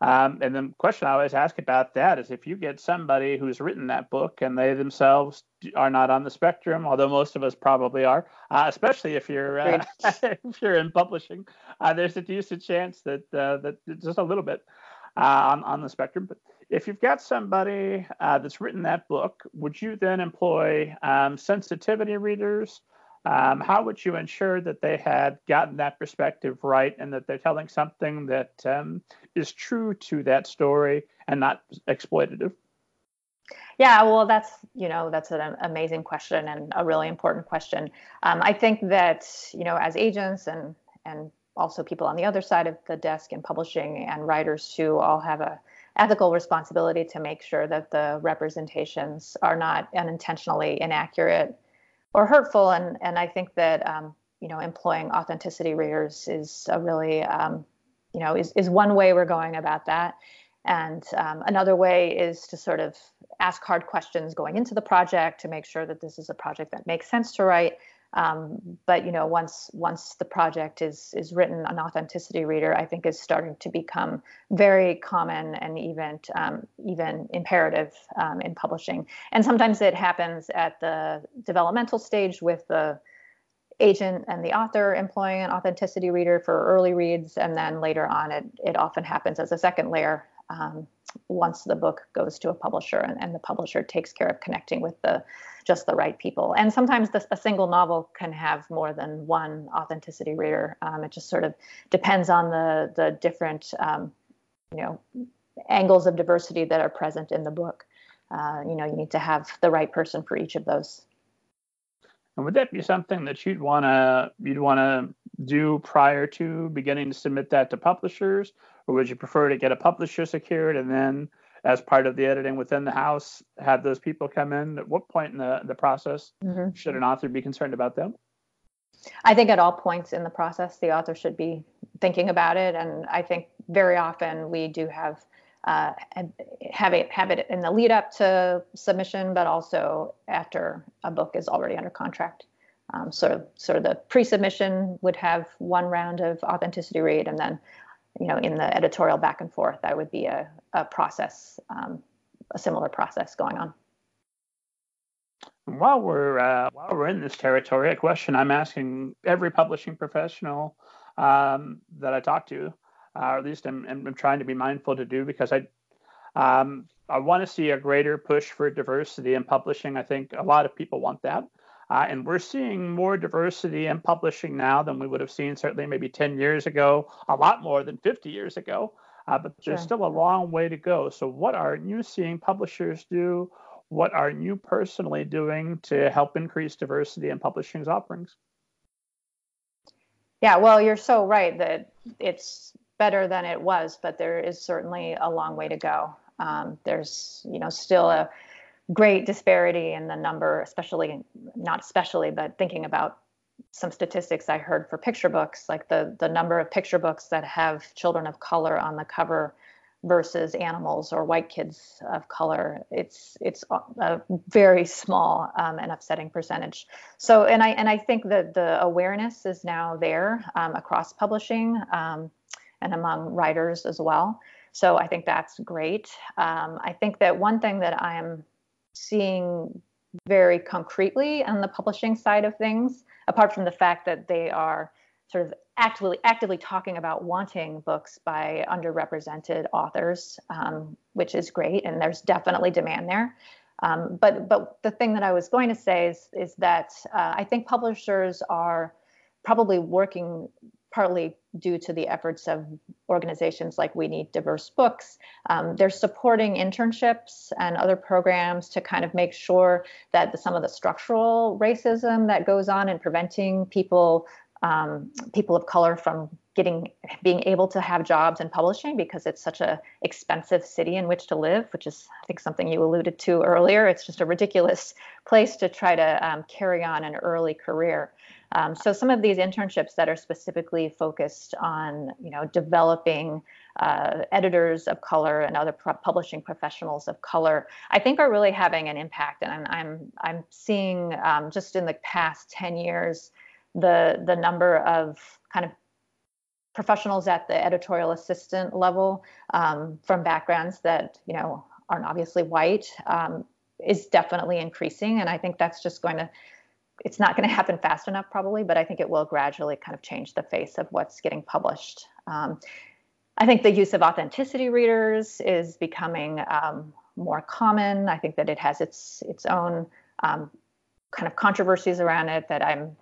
Um, and the question I always ask about that is if you get somebody who's written that book and they themselves are not on the spectrum, although most of us probably are, uh, especially if you're uh, if you're in publishing, uh, there's a decent chance that uh, that just a little bit uh, on on the spectrum. But if you've got somebody uh, that's written that book, would you then employ um, sensitivity readers? Um, how would you ensure that they had gotten that perspective right and that they're telling something that um, is true to that story and not exploitative? Yeah, well, that's you know that's an amazing question and a really important question. Um, I think that you know as agents and and also people on the other side of the desk in publishing and writers who all have a ethical responsibility to make sure that the representations are not unintentionally inaccurate or hurtful. And and I think that um, you know employing authenticity readers is a really um, you know is is one way we're going about that. And um, another way is to sort of ask hard questions going into the project to make sure that this is a project that makes sense to write. Um, but you know, once once the project is is written, an authenticity reader I think is starting to become very common and even um, even imperative um, in publishing. And sometimes it happens at the developmental stage with the agent and the author employing an authenticity reader for early reads, and then later on, it it often happens as a second layer um, once the book goes to a publisher and, and, the publisher takes care of connecting with the just the right people. And sometimes a single novel can have more than one authenticity reader. Um, it just sort of depends on the the different um, you know angles of diversity that are present in the book. Uh, you know you need to have the right person for each of those. And would that be something that you'd want to you'd want to do prior to beginning to submit that to publishers, or would you prefer to get a publisher secured and then, as part of the editing within the house, have those people come in? At what point in the the process mm-hmm. should an author be concerned about them? I think at all points in the process, the author should be thinking about it. And I think very often we do have uh, have it have it in the lead up to submission, but also after a book is already under contract. Um, sort of sort of the pre-submission would have one round of authenticity read, and then you know in the editorial back and forth, that would be a, a process, um, a similar process going on. While we're uh, while we're in this territory, a question I'm asking every publishing professional um, that I talk to, uh, or at least I'm, I'm, trying to be mindful to do because I um, I want to see a greater push for diversity in publishing. I think a lot of people want that. Uh, and we're seeing more diversity in publishing now than we would have seen certainly maybe 10 years ago, a lot more than 50 years ago. Uh, but there's still a long way to go. So, what are you seeing publishers do? what are you personally doing to help increase diversity in publishing's offerings? Yeah, well, you're so right that it's better than it was, but there is certainly a long way to go. Um, there's, you know, still a great disparity in the number, especially not especially, but thinking about some statistics I heard for picture books, like the the number of picture books that have children of color on the cover versus animals or white kids of color. It's it's a very small um, and upsetting percentage. So and I and I think that the awareness is now there um, across publishing um, and among writers as well. So I think that's great. Um, I think that one thing that I'm seeing very concretely on the publishing side of things, apart from the fact that they are sort of actively actively talking about wanting books by underrepresented authors, um, which is great, and there's definitely demand there. Um, but but the thing that I was going to say is is that uh, I think publishers are probably working partly due to the efforts of organizations like We Need Diverse Books. Um, they're supporting internships and other programs to kind of make sure that the, some of the structural racism that goes on in preventing people um, people of color from getting being able to have jobs in publishing because it's such a expensive city in which to live which is i think something you alluded to earlier it's just a ridiculous place to try to um, carry on an early career um, so some of these internships that are specifically focused on you know developing uh, editors of color and other pro- publishing professionals of color i think are really having an impact. And i'm i'm, I'm seeing um, just in the past 10 years the the number of kind of professionals at the editorial assistant level um, from backgrounds that you know aren't obviously white um, is definitely increasing, and I think that's just going to it's not going to happen fast enough probably, but I think it will gradually kind of change the face of what's getting published. Um, I think the use of authenticity readers is becoming um, more common. I think that it has its its own um, kind of controversies around it that I'm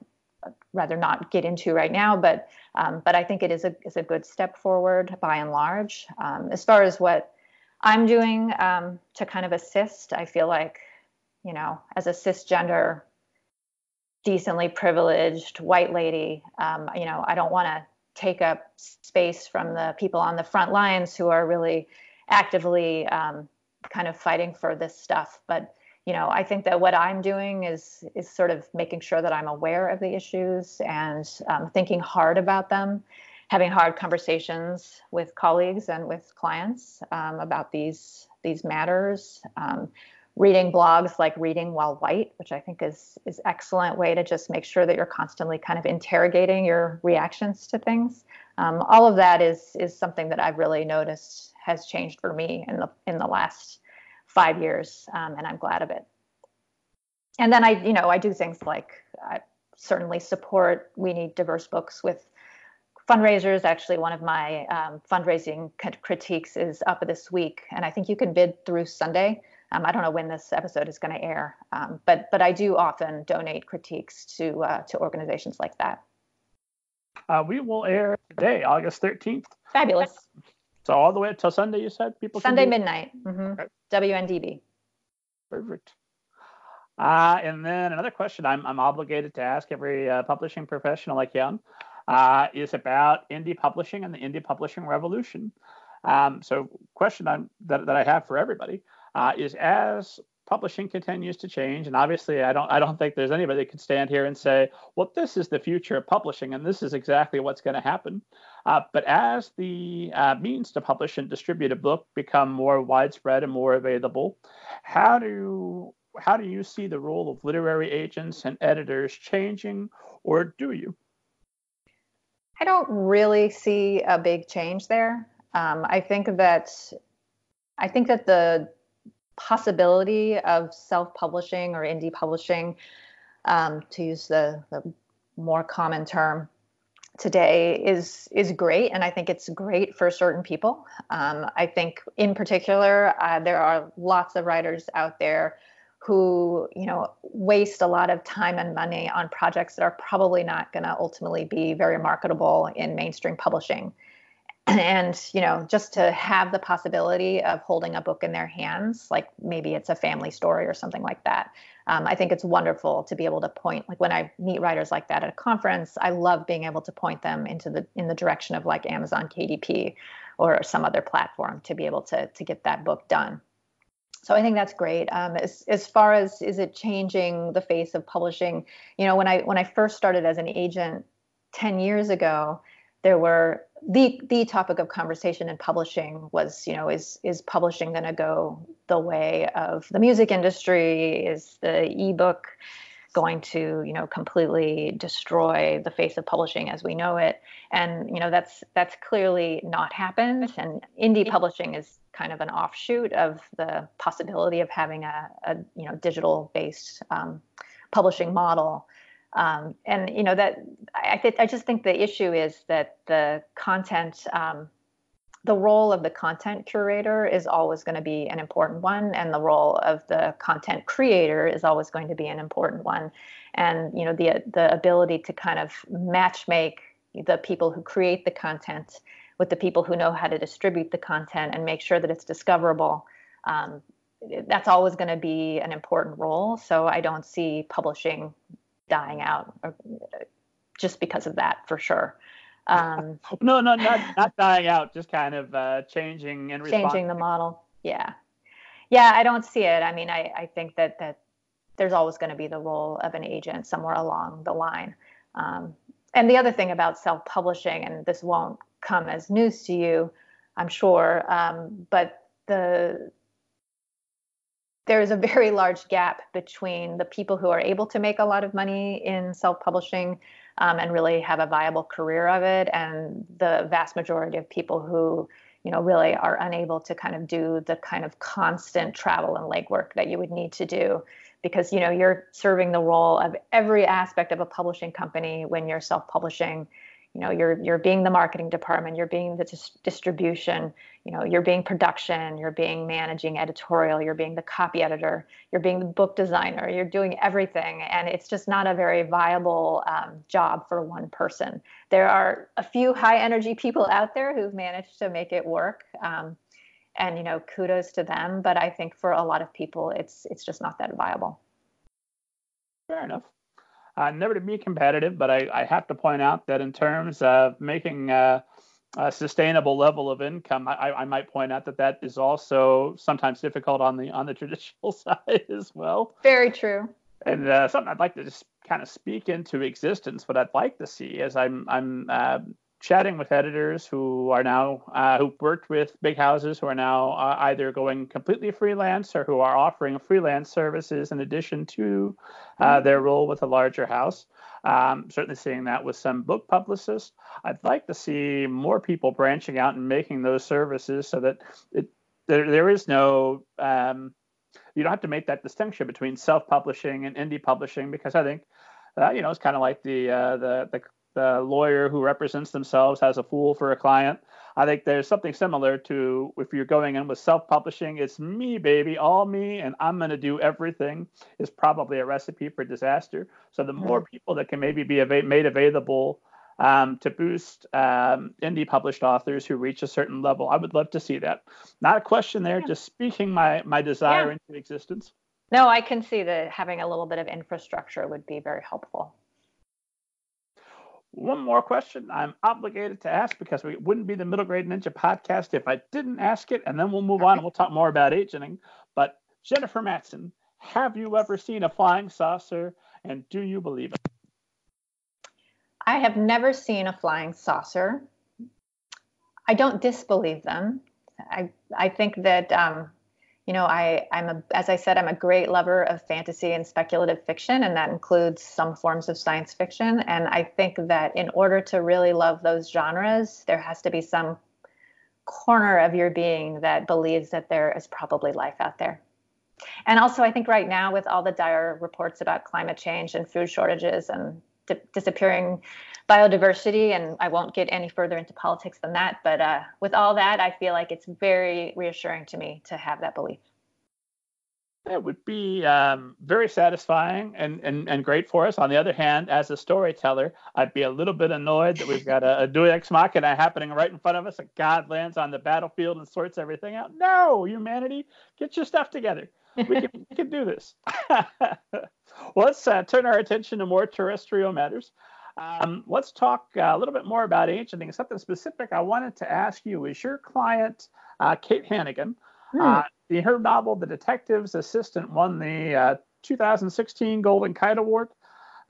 rather not get into right now, but um, but I think it is a is a good step forward by and large. Um, as far as what I'm doing um, to kind of assist, I feel like you know as a cisgender, decently privileged white lady, um, you know I don't want to take up space from the people on the front lines who are really actively um, kind of fighting for this stuff, but you know, I think that what I'm doing is is sort of making sure that I'm aware of the issues and um, thinking hard about them, having hard conversations with colleagues and with clients um, about these these matters. Reading blogs like Reading While White, which I think is is excellent way to just make sure that you're constantly kind of interrogating your reactions to things. Um, all of that is is something that I've really noticed has changed for me in the in the last five years, um, and I'm glad of it. And then I, you know, I do things like I certainly support We Need Diverse Books with fundraisers. Actually, one of my um, fundraising critiques is up this week, and I think you can bid through Sunday. Um, I don't know when this episode is going to air, um, but but I do often donate critiques to uh, to organizations like that. Uh, we will air today, August 13th. Fabulous. So all the way until Sunday, you said people. Sunday midnight. Mm-hmm. WNDB. Perfect. Uh, and then another question I'm, I'm obligated to ask every uh, publishing professional like you uh, is about indie publishing and the indie publishing revolution. Um, so, question I'm, that, that I have for everybody uh, is as publishing continues to change, and obviously, I don't I don't think there's anybody that can stand here and say, well, this is the future of publishing, and this is exactly what's going to happen. Uh, but as the uh, means to publish and distribute a book become more widespread and more available, how do how do you see the role of literary agents and editors changing, or do you? I don't really see a big change there. Um, I think that I think that the possibility of self-publishing or indie publishing, um, to use the, the more common term today, is is great, and I think it's great for certain people. Um, I think, in particular, uh, there are lots of writers out there who you know waste a lot of time and money on projects that are probably not going to ultimately be very marketable in mainstream publishing and you know just to have the possibility of holding a book in their hands like maybe it's a family story or something like that um, i think it's wonderful to be able to point like when i meet writers like that at a conference i love being able to point them into the in the direction of like amazon kdp or some other platform to be able to to get that book done so I think that's great. Um, as as far as is it changing the face of publishing? You know, when I when I first started as an agent ten years ago, there were the the topic of conversation in publishing was you know is is publishing going to go the way of the music industry? Is the ebook going to you know completely destroy the face of publishing as we know it? And you know that's that's clearly not happened. And indie publishing is kind of an offshoot of the possibility of having a, a you know digital based um, publishing model um, and you know that I, th- I just think the issue is that the content, um, the role of the content curator is always going to be an important one, and the role of the content creator is always going to be an important one. And you know the the ability to kind of match make the people who create the content with the people who know how to distribute the content and make sure that it's discoverable. Um, that's always going to be an important role. So I don't see publishing dying out uh, just because of that for sure. Um, no, no, not not dying out, just kind of uh, changing and changing the model. Yeah, yeah, I don't see it. I mean, I I think that that there's always going to be the role of an agent somewhere along the line. Um, and the other thing about self-publishing, and this won't come as news to you, I'm sure, um, but the there is a very large gap between the people who are able to make a lot of money in self-publishing um, and really have a viable career of it and the vast majority of people who you know really are unable to kind of do the kind of constant travel and legwork that you would need to do. Because you know you're serving the role of every aspect of a publishing company when you're self-publishing you know you're you're being the marketing department you're being the dis- distribution you know you're being production you're being managing editorial you're being the copy editor you're being the book designer you're doing everything and it's just not a very viable um, job for one person. There are a few high energy people out there who've managed to make it work um, and you know kudos to them but i think for a lot of people it's it's just not that viable. Fair enough uh, never to be competitive, but I, I, have to point out that in terms of making uh, a sustainable level of income, I, I, might point out that that is also sometimes difficult on the on the traditional side as well. Very true. And uh, something I'd like to just kind of speak into existence. What I'd like to see is I'm I'm uh, chatting with editors who are now uh, who've worked with big houses who are now uh, either going completely freelance or who are offering freelance services in addition to uh, mm-hmm. their role with a larger house. Um, certainly seeing that with some book publicists. I'd like to see more people branching out and making those services so that it, there, there is no um, you don't have to make that distinction between self-publishing and indie publishing because I think uh, you know it's kind of like the uh, the the the lawyer who represents themselves has a fool for a client. I think there's something similar to if you're going in with self-publishing, it's me, baby, all me, and I'm going to do everything. Is probably a recipe for disaster. So the more mm-hmm. people that can maybe be av- made available um, to boost um, indie published authors who reach a certain level, I would love to see that. Not a question there, yeah. just speaking my my desire yeah. into existence. No, I can see that having a little bit of infrastructure would be very helpful. One more question I'm obligated to ask because we wouldn't be the Middle Grade Ninja podcast if I didn't ask it, and then we'll move on and we'll talk more about agenting. But Jennifer Mattson, have you ever seen a flying saucer and do you believe it? I have never seen a flying saucer. I don't disbelieve them. I I think that um, you know I I'm a as I said I'm a great lover of fantasy and speculative fiction, and that includes some forms of science fiction. And I think that in order to really love those genres, there has to be some corner of your being that believes that there is probably life out there. And also, I think right now, with all the dire reports about climate change and food shortages and di- disappearing biodiversity, and I won't get any further into politics than that, but uh, with all that, I feel like it's very reassuring to me to have that belief. It would be um, very satisfying and, and, and great for us. On the other hand, as a storyteller, I'd be a little bit annoyed that we've got a, a Deus Ex Machina happening right in front of us. A God lands on the battlefield and sorts everything out. No, humanity, get your stuff together. We can, we can do this. let's uh, turn our attention to more terrestrial matters. Um, let's talk uh, a little bit more about ancient things. Something specific I wanted to ask you is your client, uh, Kate Hannigan. Mm. the, her novel, The Detective's Assistant, won the uh, 2016 Golden Kite Award.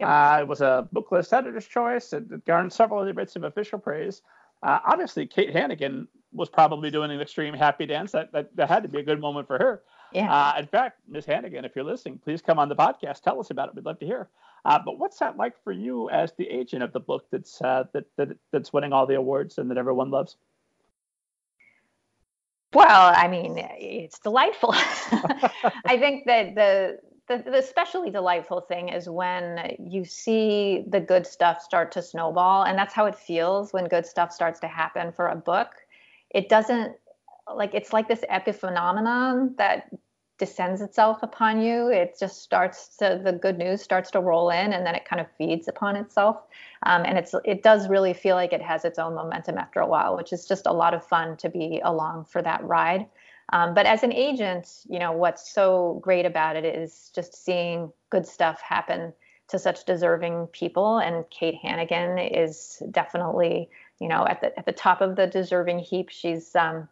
Yep. Uh, it was a booklist editor's choice. It, garnered several other bits of official praise. obviously, Kate Hannigan was probably doing an extreme happy dance. That, that, that had to be a good moment for her. Yeah. Uh, in fact, Ms. Hannigan, if you're listening, please come on the podcast. Tell us about it. We'd love to hear. Uh, but what's that like for you as the agent of the book that's uh, that, that that's winning all the awards and that everyone loves? Well, I mean, it's delightful. I think that the, the the especially delightful thing is when you see the good stuff start to snowball, and that's how it feels when good stuff starts to happen for a book. It doesn't like it's like this epiphenomenon that descends itself upon you. It just starts to the good news starts to roll in, and then it kind of feeds upon itself. Um, and it's it does really feel like it has its own momentum after a while, which is just a lot of fun to be along for that ride. Um, but as an agent, you know what's so great about it is just seeing good stuff happen to such deserving people. And Kate Hannigan is definitely you know at the at the top of the deserving heap. She's um,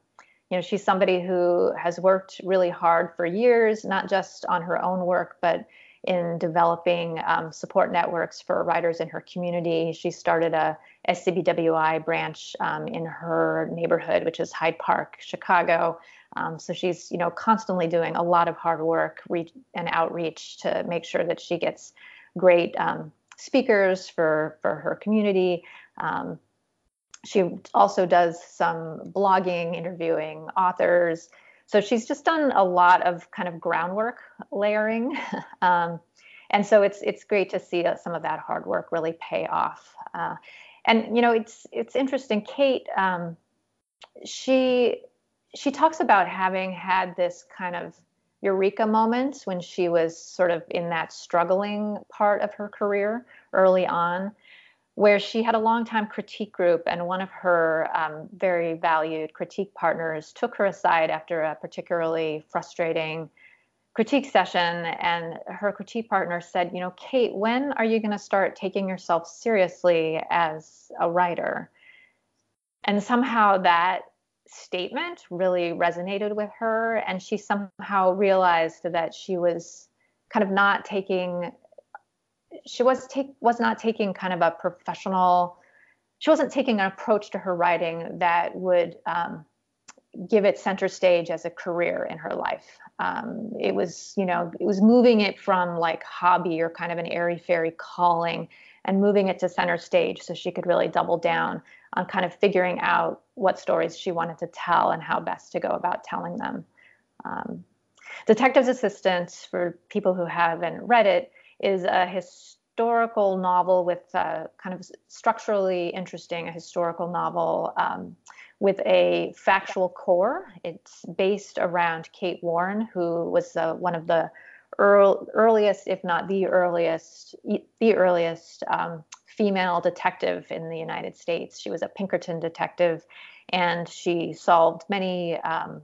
you know she's somebody who has worked really hard for years not just on her own work but in developing um, support networks for writers in her community. She started a scbwi branch um, in her neighborhood which is hyde park chicago. Um, so she's you know constantly doing a lot of hard work reach and outreach to make sure that she gets great um, speakers for for her community. Um, she also does some blogging, interviewing authors. So she's just done a lot of kind of groundwork layering. um, and so it's it's great to see some of that hard work really pay off. Uh, and you know, it's it's interesting. Kate, um, she she talks about having had this kind of eureka moment when she was sort of in that struggling part of her career early on where she had a long-time critique group, and one of her um, very valued critique partners took her aside after a particularly frustrating critique session. And her critique partner said, You know, Kate, when are you going to start taking yourself seriously as a writer? And somehow that statement really resonated with her, and she somehow realized that she was kind of not taking she was take was not taking kind of a professional she wasn't taking an approach to her writing that would um, give it center stage as a career in her life. Um, it was you know it was moving it from like hobby or kind of an airy fairy calling and moving it to center stage so she could really double down on kind of figuring out what stories she wanted to tell and how best to go about telling them. Um, detective's assistant for people who haven't read it is a historical novel with uh, kind of structurally interesting, a historical novel um, with a factual core. It's based around Kate Warne, who was uh, one of the earl- earliest, if not the earliest, the earliest um, female detective in the United States. She was a Pinkerton detective, and she solved many um,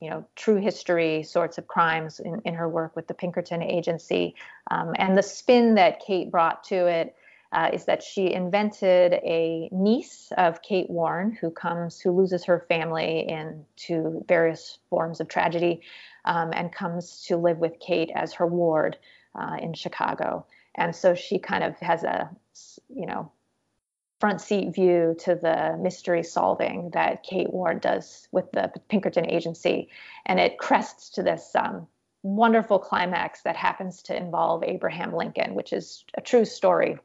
you know, true history sorts of crimes in, in her work with the Pinkerton Agency. Um, and the spin that Kate brought to it uh, is that she invented a niece of Kate Warne who comes, who loses her family into various forms of tragedy, um, and comes to live with Kate as her ward uh, in Chicago. And so she kind of has a, you know, front seat view to the mystery solving that Kate Warne does with the Pinkerton agency. And it crests to this um, wonderful climax that happens to involve Abraham Lincoln, which is a true story.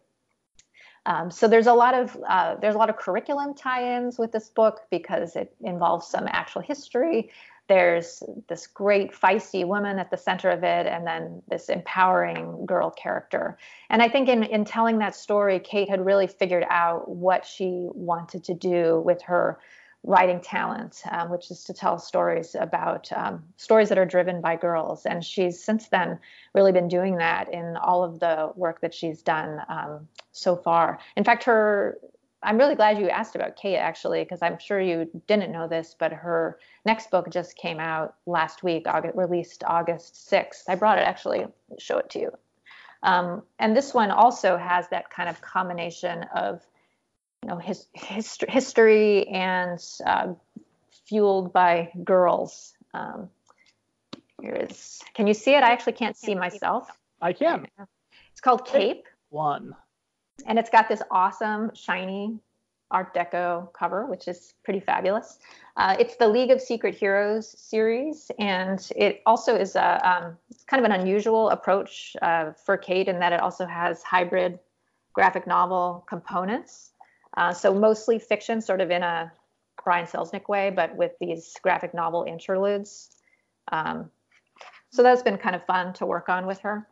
Um, so there's a lot of uh, there's a lot of curriculum tie-ins with this book because it involves some actual history there's this great feisty woman at the center of it and then this empowering girl character. And i think in, in telling that story kate had really figured out what she wanted to do with her writing talent um, which is to tell stories about um, stories that are driven by girls. And she's since then really been doing that in all of the work that she's done um, so far. In fact her I'm really glad you asked about Kate actually, because I'm sure you didn't know this, but her next book just came out last week, August, released August 6th. I brought it actually, show it to you. Um, and this one also has that kind of combination of, you know, his, his history and uh, fueled by girls. Um, here is, can you see it? I actually can't see myself. I can. It's called Cape. One and it's got this awesome shiny art deco cover which is pretty fabulous. Uh, it's the league of secret heroes series and it also is a um, kind of an unusual approach uh, for kate in that it also has hybrid graphic novel components. Uh, so mostly fiction sort of in a brian selznick way but with these graphic novel interludes. Um, so that's been kind of fun to work on with her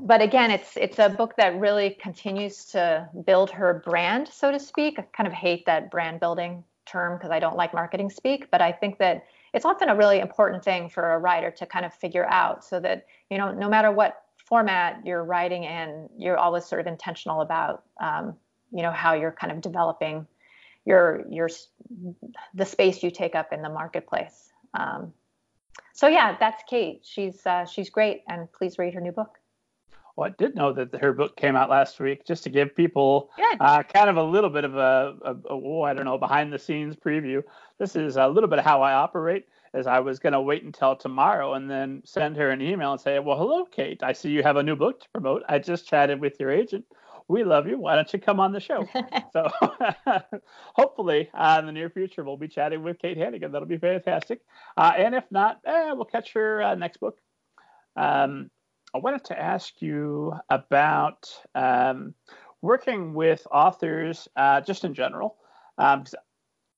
but again, it's it's a book that really continues to build her brand, so to speak. I kind of hate that brand building term because I don't like marketing speak, but I think that it's often a really important thing for a writer to kind of figure out so that you know no matter what format you're writing in, you're always sort of intentional about um, you know how you're kind of developing your your the space you take up in the marketplace. Um, so yeah, that's Kate. She's uh, she's great, and please read her new book. Well, I did know that her book came out last week, just to give people uh, kind of a little bit of a, a, a oh, I don't know, behind the scenes preview. This is a little bit of how I operate. As I was going to wait until tomorrow and then send her an email and say, "Well, hello, Kate. I see you have a new book to promote. I just chatted with your agent. We love you. Why don't you come on the show?" so, hopefully, uh, in the near future, we'll be chatting with Kate Hannigan. That'll be fantastic. Uh, and if not, eh, we'll catch her uh, next book. Um, I wanted to ask you about um, working with authors uh, just in general. Um,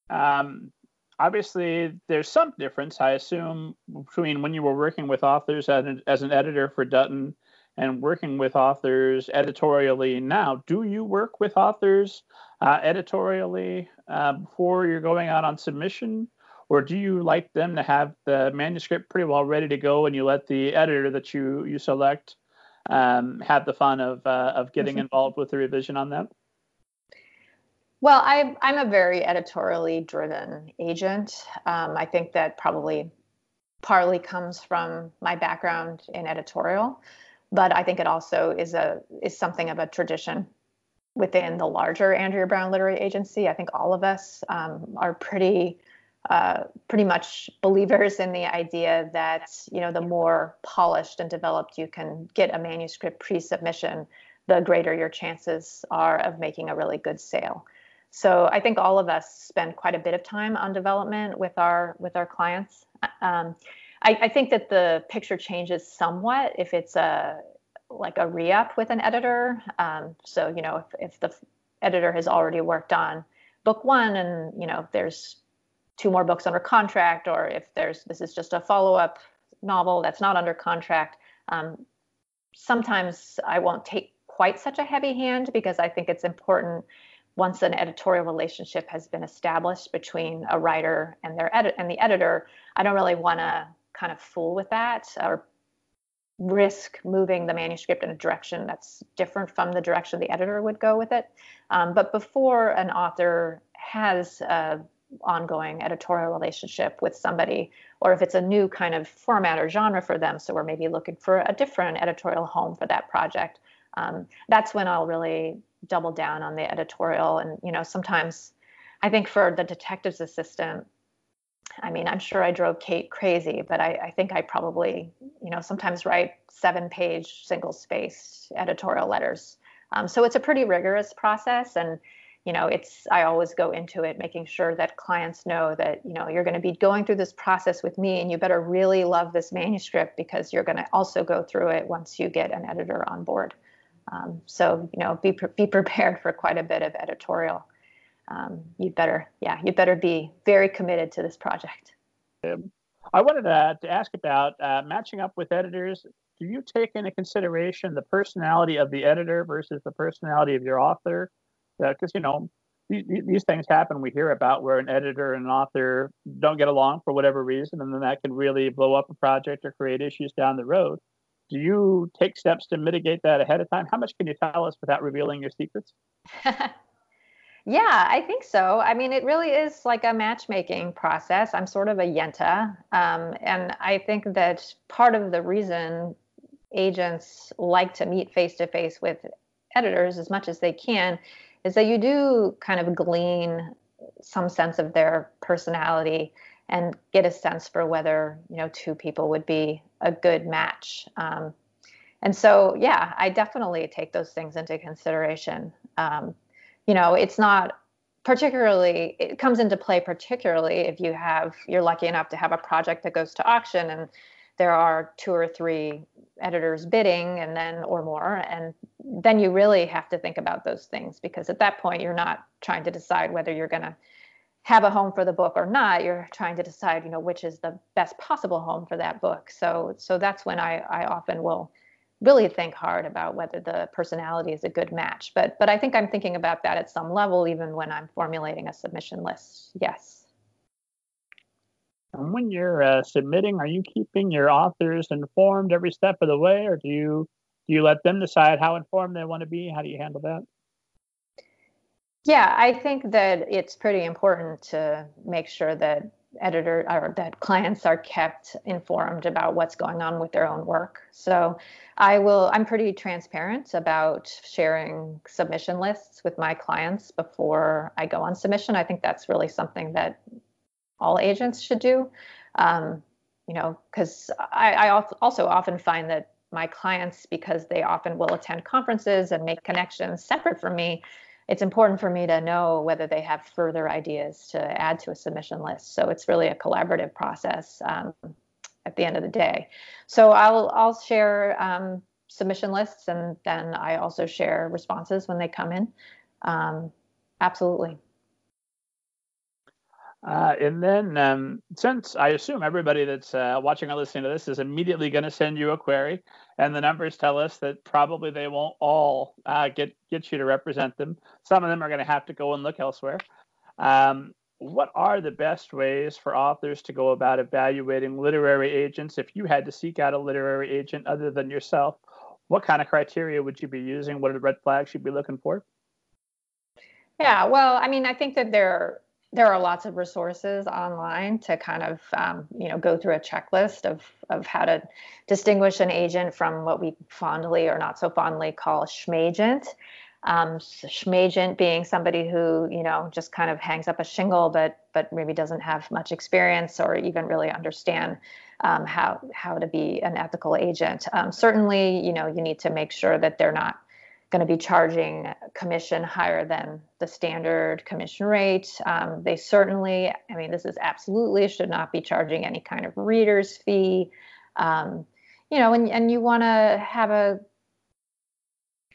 um, obviously, there's some difference, I assume, between when you were working with authors as an, as an editor for Dutton and working with authors editorially now. Do you work with authors uh, editorially uh, before you're going out on submission? Or do you like them to have the manuscript pretty well ready to go and you let the editor that you you select um, have the fun of uh, of getting involved with the revision on that? Well, I, I'm a very editorially driven agent. Um, I think that probably partly comes from my background in editorial, but I think it also is a is something of a tradition within the larger Andrea Brown Literary Agency. I think all of us um, are pretty uh, pretty much believers in the idea that you know the more polished and developed you can get a manuscript pre-submission, the greater your chances are of making a really good sale. So I think all of us spend quite a bit of time on development with our with our clients. Um, I, I, think that the picture changes somewhat if it's a like a re-up with an editor. Um, so you know if, if the editor has already worked on book one and you know there's two more books under contract, or if there's this is just a follow-up novel that's not under contract. Um, sometimes I won't take quite such a heavy hand because I think it's important once an editorial relationship has been established between a writer and their edit and the editor. I don't really want to kind of fool with that or risk moving the manuscript in a direction that's different from the direction the editor would go with it. Um, but before an author has ongoing editorial relationship with somebody, or if it's a new kind of format or genre for them. So we're maybe looking for a different editorial home for that project. um, that's when I'll really double down on the editorial. And you know, sometimes I think for the detective's assistant, I mean, I'm sure I drove Kate crazy, but I, I think I probably, you know, sometimes write seven page single space editorial letters. Um, so it's a pretty rigorous process. And, you know, it's, I always go into it making sure that clients know that, you know, you're going to be going through this process with me and you better really love this manuscript because you're going to also go through it once you get an editor on board. Um, so, you know, be, be prepared for quite a bit of editorial um, you better, yeah, you better be very committed to this project. I wanted to, to ask about uh, matching up with editors. Do you take into consideration the personality of the editor versus the personality of your author? Because, uh, you know, these, these things happen. We hear about where an editor and an author don't get along for whatever reason, and then that can really blow up a project or create issues down the road. Do you take steps to mitigate that ahead of time? How much can you tell us without revealing your secrets? Yeah, I think so. I mean, it really is like a matchmaking process. I'm sort of a yenta. Um, and I think that part of the reason agents like to meet face to face with editors as much as they can is that you do kind of glean some sense of their personality and get a sense for whether you know two people would be a good match. Um, and so yeah i definitely take those things into consideration. Um, you know, it's not particularly it comes into play particularly if you have you're lucky enough to have a project that goes to auction and there are two or three editors bidding and then or more and then you really have to think about those things because at that point you're not trying to decide whether you're going to have a home for the book or not you're trying to decide you know which is the best possible home for that book so so that's when i i often will really think hard about whether the personality is a good match. But but I think I'm thinking about that at some level, even when I'm formulating a submission list. Yes. And when you're uh, submitting, are you keeping your authors informed every step of the way, or do you do you let them decide how informed they want to be? How do you handle that? Yeah, I think that it's pretty important to make sure that editor or that clients are kept informed about what's going on with their own work. So I will I'm pretty transparent about sharing submission lists with my clients before I go on submission. I think that's really something that all agents should do. Um, you know, because I, I also often find that my clients, because they often will attend conferences and make connections separate from me, it's important for me to know whether they have further ideas to add to a submission list. So it's really a collaborative process um, at the end of the day. So I'll I'll share um, submission lists and then I also share responses when they come in. Um, absolutely. Uh, and then, um, since I assume everybody that's uh, watching or listening to this is immediately going to send you a query, and the numbers tell us that probably they won't all uh, get get you to represent them. Some of them are going to have to go and look elsewhere. Um, what are the best ways for authors to go about evaluating literary agents? If you had to seek out a literary agent other than yourself, what kind of criteria would you be using? What are the red flags you'd be looking for? Yeah, well, I mean, I think that there there are lots of resources online to kind of um, you know go through a checklist of of how to distinguish an agent from what we fondly or not so fondly call schmagent. Um, schmagent being somebody who you know just kind of hangs up a shingle, but but maybe doesn't have much experience or even really understand um, how how to be an ethical agent. Um, certainly, you know you need to make sure that they're not going to be charging commission higher than the standard commission rate. Um, they certainly, I mean, this is absolutely should not be charging any kind of reader's fee. Um, you know, and, and you want to have a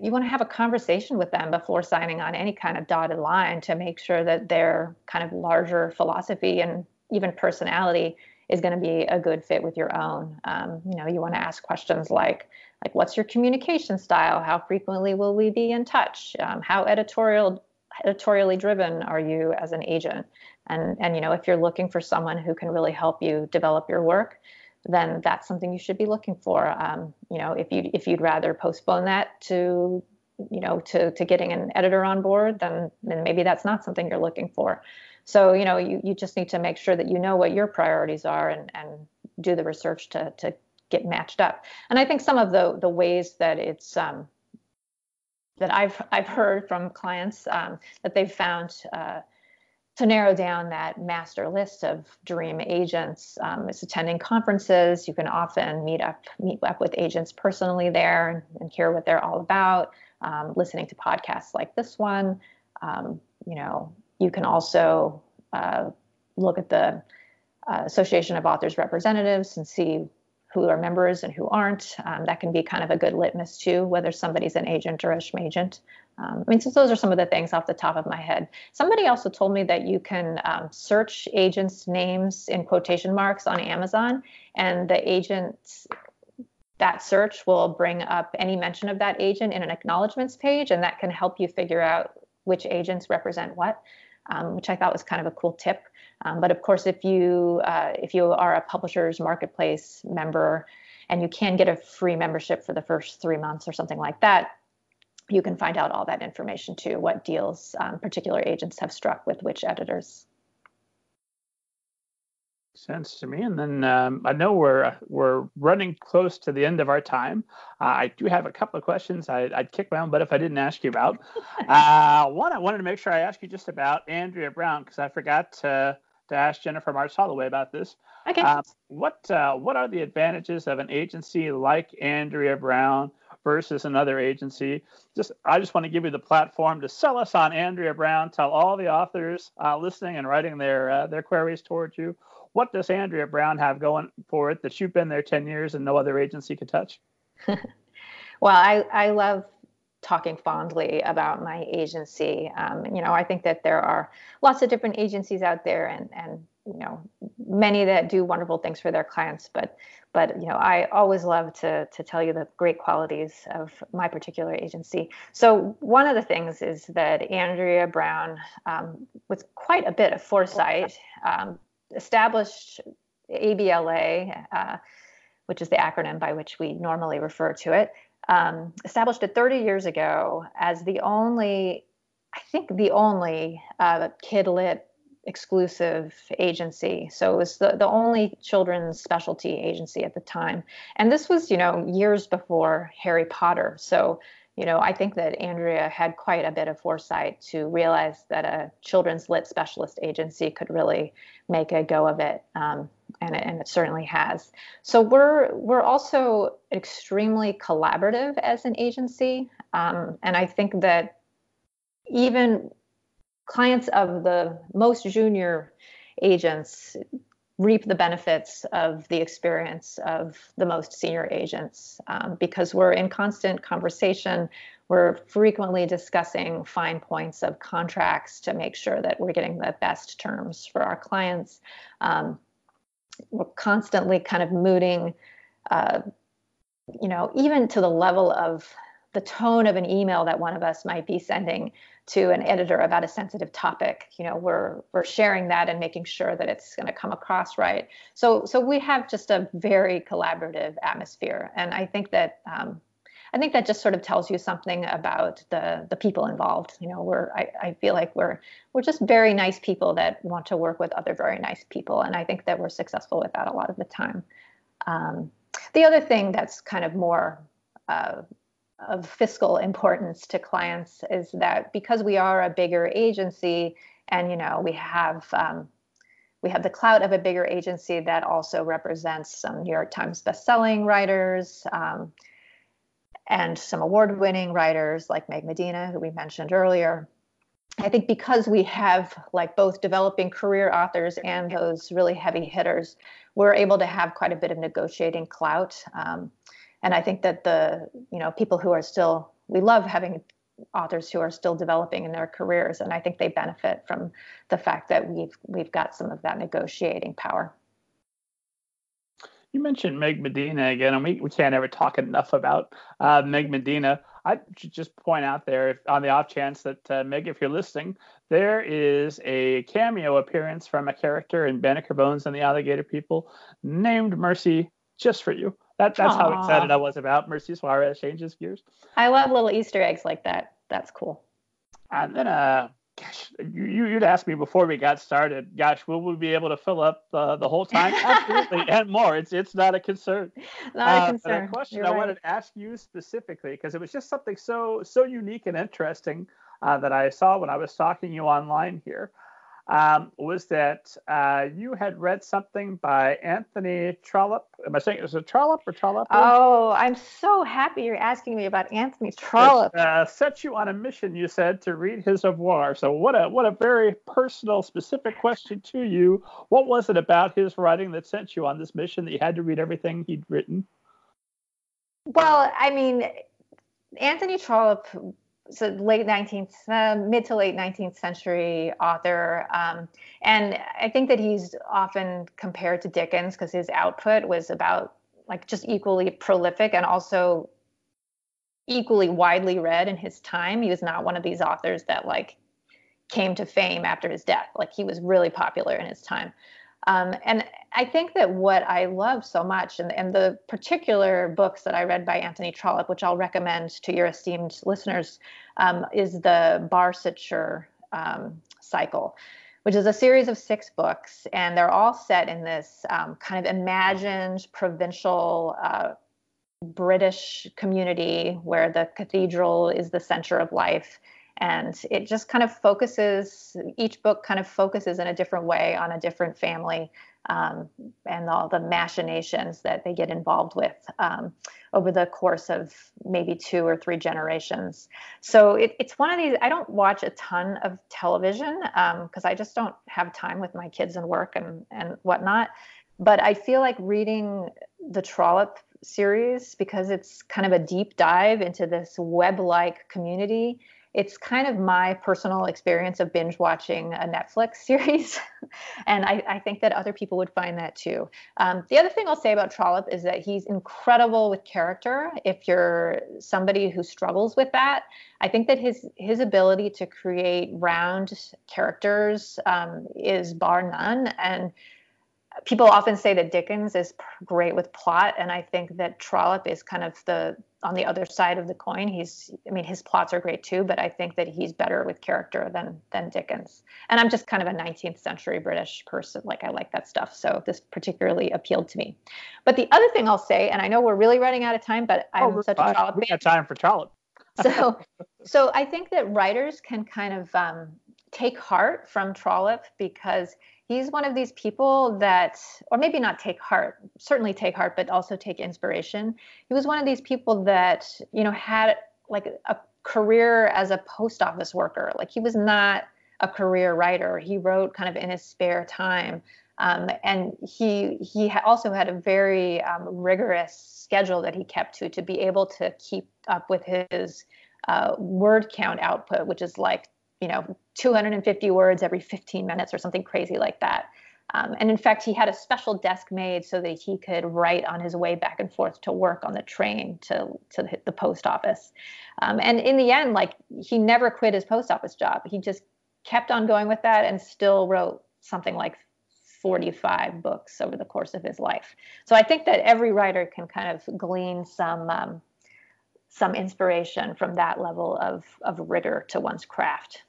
you want to have a conversation with them before signing on any kind of dotted line to make sure that their kind of larger philosophy and even personality is going to be a good fit with your own. Um, you know, you want to ask questions like, like what's your communication style? How frequently will we be in touch? Um, how editorial editorially driven are you as an agent? And and you know if you're looking for someone who can really help you develop your work then that's something you should be looking for. Um, you know if you if you'd rather postpone that to you know to to getting an editor on board then then maybe that's not something you're looking for. So you know you, you just need to make sure that you know what your priorities are and and do the research to to get matched up. And I think some of the the ways that it's um, that I've I've heard from clients um, that they've found uh, to narrow down that master list of dream agents um, is attending conferences. You can often meet up meet up with agents personally there and, hear what they're all about. Um, listening to podcasts like this one, um, you know, you can also uh, look at the uh, Association of Authors Representatives and see who are members and who aren't. Um, that can be kind of a good litmus too, whether somebody's an agent or a schmagent. Um, I mean, so those are some of the things off the top of my head. Somebody also told me that you can um, search agents' names in quotation marks on Amazon, and the agents that search will bring up any mention of that agent in an acknowledgments page, and that can help you figure out which agents represent what, um, which I thought was kind of a cool tip. Um, but of course, if you uh, if you are a publisher's marketplace member and you can get a free membership for the first three months or something like that, you can find out all that information too. What deals um, particular agents have struck with which editors. Sense to me. And then um, I know we're we're running close to the end of our time. Uh, I do have a couple of questions I, would kick my own butt if I didn't ask you about. uh, one, I wanted to make sure I asked you just about Andrea Brown because I forgot to to ask Jennifer March Soloway about this. Okay. Uh, what uh, what are the advantages of an agency like Andrea Brown versus another agency? Just I just want to give you the platform to sell us on Andrea Brown. Tell all the authors uh, listening and writing their uh, their queries towards you. What does Andrea Brown have going for it that you've been there 10 years and no other agency could touch? well, I, I love talking fondly about my agency. Um, you know, I think that there are lots of different agencies out there, and and you know, many that do wonderful things for their clients. But but you know, I always love to to tell you the great qualities of my particular agency. So one of the things is that Andrea Brown, um, with quite a bit of foresight, um, established ABLA. Uh, which is the acronym by which we normally refer to it, um, established it 30 years ago as the only, I think, the only uh, kid lit exclusive agency. So it was the, the only children's specialty agency at the time. And this was, you know, years before Harry Potter. So, you know, I think that Andrea had quite a bit of foresight to realize that a children's lit specialist agency could really make a go of it. Um, and it, and it certainly has. So we're we're also extremely collaborative as an agency, um, and I think that even clients of the most junior agents reap the benefits of the experience of the most senior agents um, because we're in constant conversation. We're frequently discussing fine points of contracts to make sure that we're getting the best terms for our clients. Um, we're constantly kind of mooting, uh, you know, even to the level of the tone of an email that one of us might be sending to an editor about a sensitive topic you know we're we're sharing that and making sure that it's going to come across right so so we have just a very collaborative atmosphere and i think that um, I think that just sort of tells you something about the the people involved. You know, we're I, I feel like we're we're just very nice people that want to work with other very nice people, and I think that we're successful with that a lot of the time. Um, the other thing that's kind of more uh, of fiscal importance to clients is that because we are a bigger agency, and you know we have um, we have the clout of a bigger agency that also represents some New York Times best-selling writers. Um, and some award winning writers like Meg Medina, who we mentioned earlier. I think because we have like both developing career authors and those really heavy hitters, we're able to have quite a bit of negotiating clout. Um, and I think that the you know people who are still we love having authors who are still developing in their careers, and I think they benefit from the fact that we've we've got some of that negotiating power. You mentioned Meg Medina again, and we, we can't ever talk enough about uh, Meg Medina. I should just point out there, if, on the off chance that uh, Meg, if you're listening, there is a cameo appearance from a character in Banneker Bones and the Alligator People named Mercy just for you. That, that's Aww. how excited I was about Merci Suarez changes gears. I love little Easter eggs like that. That's cool. And then uh, gosh, you, you'd asked me before we got started, gosh, will we be able to fill up uh, the whole time? Absolutely, and more. It's it's not a concern. Not a uh, concern. a question You're I right. wanted to ask you specifically because it was just something so so unique and interesting uh, that I saw when I was stalking you online here um, was that uh, you had read something by Anthony Trollope. Am I saying is it Trollope or Trollope? Oh, I'm so happy you're asking me about Anthony Trollope. It, uh, set you on a mission, you said, to read his oeuvre. So what a what a very personal, specific question to you. What was it about his writing that sent you on this mission that you had to read everything he'd written? Well, I mean, Anthony Trollope so late 19th, uh, mid to late 19th century author. Um, and I think that he's often compared to Dickens because his output was about like just equally prolific and also equally widely read in his time. He was not one of these authors that like came to fame after his death. Like he was really popular in his time. Um, and I think that what I love so much, and, and the particular books that I read by Anthony Trollope, which I'll recommend to your esteemed listeners, um, is the Barsetshire um, cycle, which is a series of six books, and they're all set in this um, kind of imagined provincial uh, British community where the cathedral is the center of life and it just kind of focuses each book kind of focuses in a different way on a different family um, and all the machinations that they get involved with um, over the course of maybe two or three generations. So it, it's one of these i don't watch a ton of television because um, i just don't have time with my kids and work and, and whatnot. But i feel like reading the trollope series because it's kind of a deep dive into this web-like community it's kind of my personal experience of binge watching a Netflix series. and I, I, think that other people would find that too. Um, the other thing I'll say about Trollope is that he's incredible with character. If you're somebody who struggles with that, I think that his his ability to create round characters um, is bar none. And people often say that Dickens is great with plot, and I think that Trollope is kind of the on the other side of the coin. He's, I mean, his plots are great too, but I think that he's better with character than than Dickens. And I'm just kind of a 19th century British person, like I like that stuff, so this particularly appealed to me. But the other thing I'll say, and I know we're really running out of time, but I'm oh, such fine. a Trollope We got time for Trollope. so, so I think that writers can kind of um, take heart from Trollope because he's one of these people that or maybe not take heart certainly take heart but also take inspiration. He was one of these people that you know had like a career as a post office worker. Like he was not a career writer. He wrote kind of in his spare time. Um, and he he also had a very um, rigorous schedule that he kept to to be able to keep up with his uh, word count output, which is like you know 250 words every 15 minutes or something crazy like that. Um, and in fact, he had a special desk made so that he could write on his way back and forth to work on the train to to the post office. Um, and in the end, like he never quit his post office job. He just kept on going with that and still wrote something like 45 books over the course of his life. So I think that every writer can kind of glean some um, some inspiration from that level of of rigor to one's craft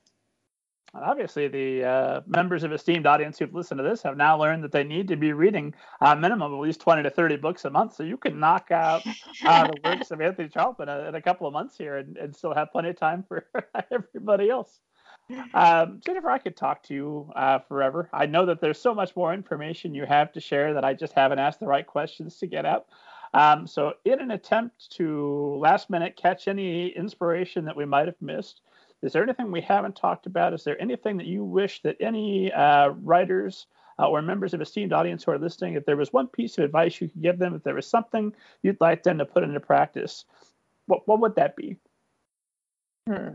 obviously the uh, members of esteemed audience who've listened to this have now learned that they need to be reading a minimum of at least 20 to 30 books a month. So you can knock out uh, the works of anthony a, in a couple of months here and, and, still have plenty of time for everybody else. Um, jennifer i could talk to you uh, forever. I know that there's so much more information you have to share that i just haven't asked the right questions to get out um, so in an attempt to last minute catch any inspiration that we might have missed is there anything we haven't talked about? Is there anything that you wish that any uh, writers uh, or members of esteemed audience who are listening, if there was one piece of advice you could give them, if there was something you'd like them to put into practice, what, what would that be? Hmm.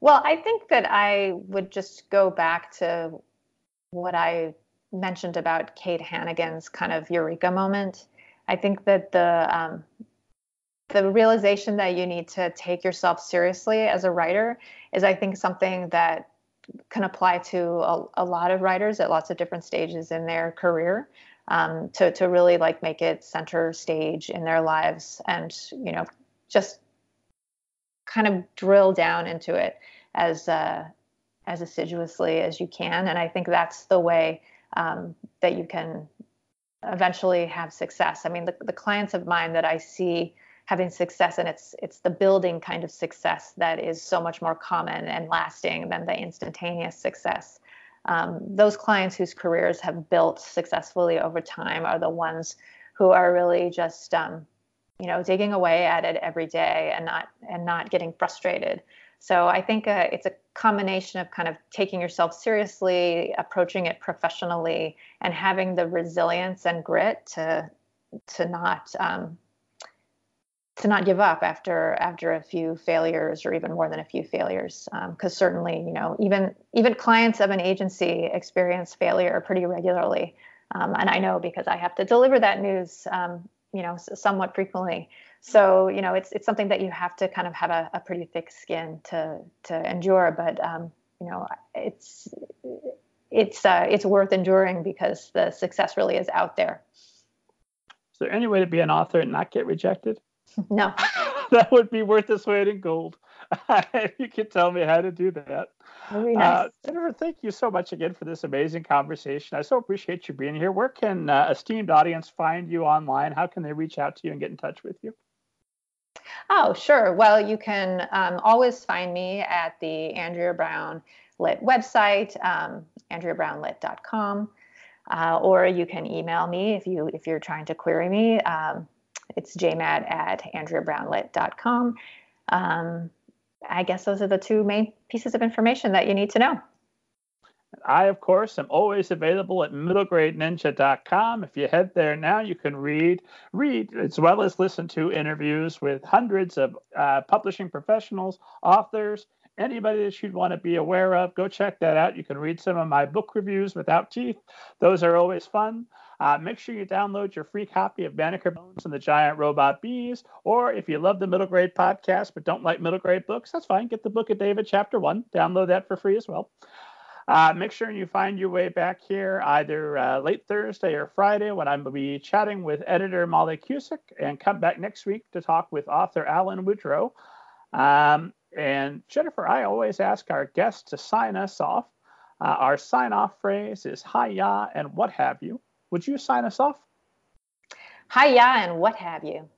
Well, I think that I would just go back to what I mentioned about Kate Hannigan's kind of eureka moment. I think that the um, the realization that you need to take yourself seriously as a writer is i think something that can apply to a, a lot of writers at lots of different stages in their career um, to, to really like make it center stage in their lives and you know just kind of drill down into it as uh, as assiduously as you can. And I think that's the way um, that you can eventually have success. I mean, the, the clients of mine that I see having success and it's it's the building kind of success that is so much more common and lasting than the instantaneous success. Um, those clients whose careers have built successfully over time are the ones who are really just um, you know digging away at it every day and not and not getting frustrated. So i think uh, it's a combination of kind of taking yourself seriously approaching it professionally and having the resilience and grit to to not um, to not give up after after a few failures or even more than a few failures because um, certainly you know even even clients of an agency experience failure pretty regularly. Um, and i know because i have to deliver that news um, you know somewhat frequently. So you know it's it's something that you have to kind of have a, a pretty thick skin to to endure. But um, you know it's it's uh, it's worth enduring because the success really is out there. Is there any way to be an author and not get rejected No. that would be worth its weight in gold. If you could tell me how to do that. Very nice. Uh, Jennifer, thank you so much again for this amazing conversation. I so appreciate you being here. Where can uh, esteemed audience find you online? How can they reach out to you and get in touch with you? Oh, sure. Well, you can um, always find me at the Andrea Brown Lit website, um, andreabrownlit.com, uh, or you can email me if you if you're trying to query me. Um, it's jmad at andreabrownlit.com. Um, I guess those are the two main pieces of information that you need to know. I, of course, am always available at middlegradeninja.com. If you head there now, you can read, read as well as listen to interviews with hundreds of uh, publishing professionals, authors, anybody that you'd want to be aware of. Go check that out. You can read some of my book reviews without teeth; those are always fun. Uh, make sure you download your free copy of Banneker Bones and the Giant Robot Bees. Or if you love the middle grade podcast but don't like middle grade books, that's fine. Get the book of David, chapter one. Download that for free as well. Uh, make sure you find your way back here either uh, late Thursday or Friday when I'm going to be chatting with editor Molly Cusick and come back next week to talk with author Allan Woodrow. Um, and Jennifer, I always ask our guests to sign us off. Uh, our sign off phrase is hiya and what have you. Would you sign us off? Hiya and what have you.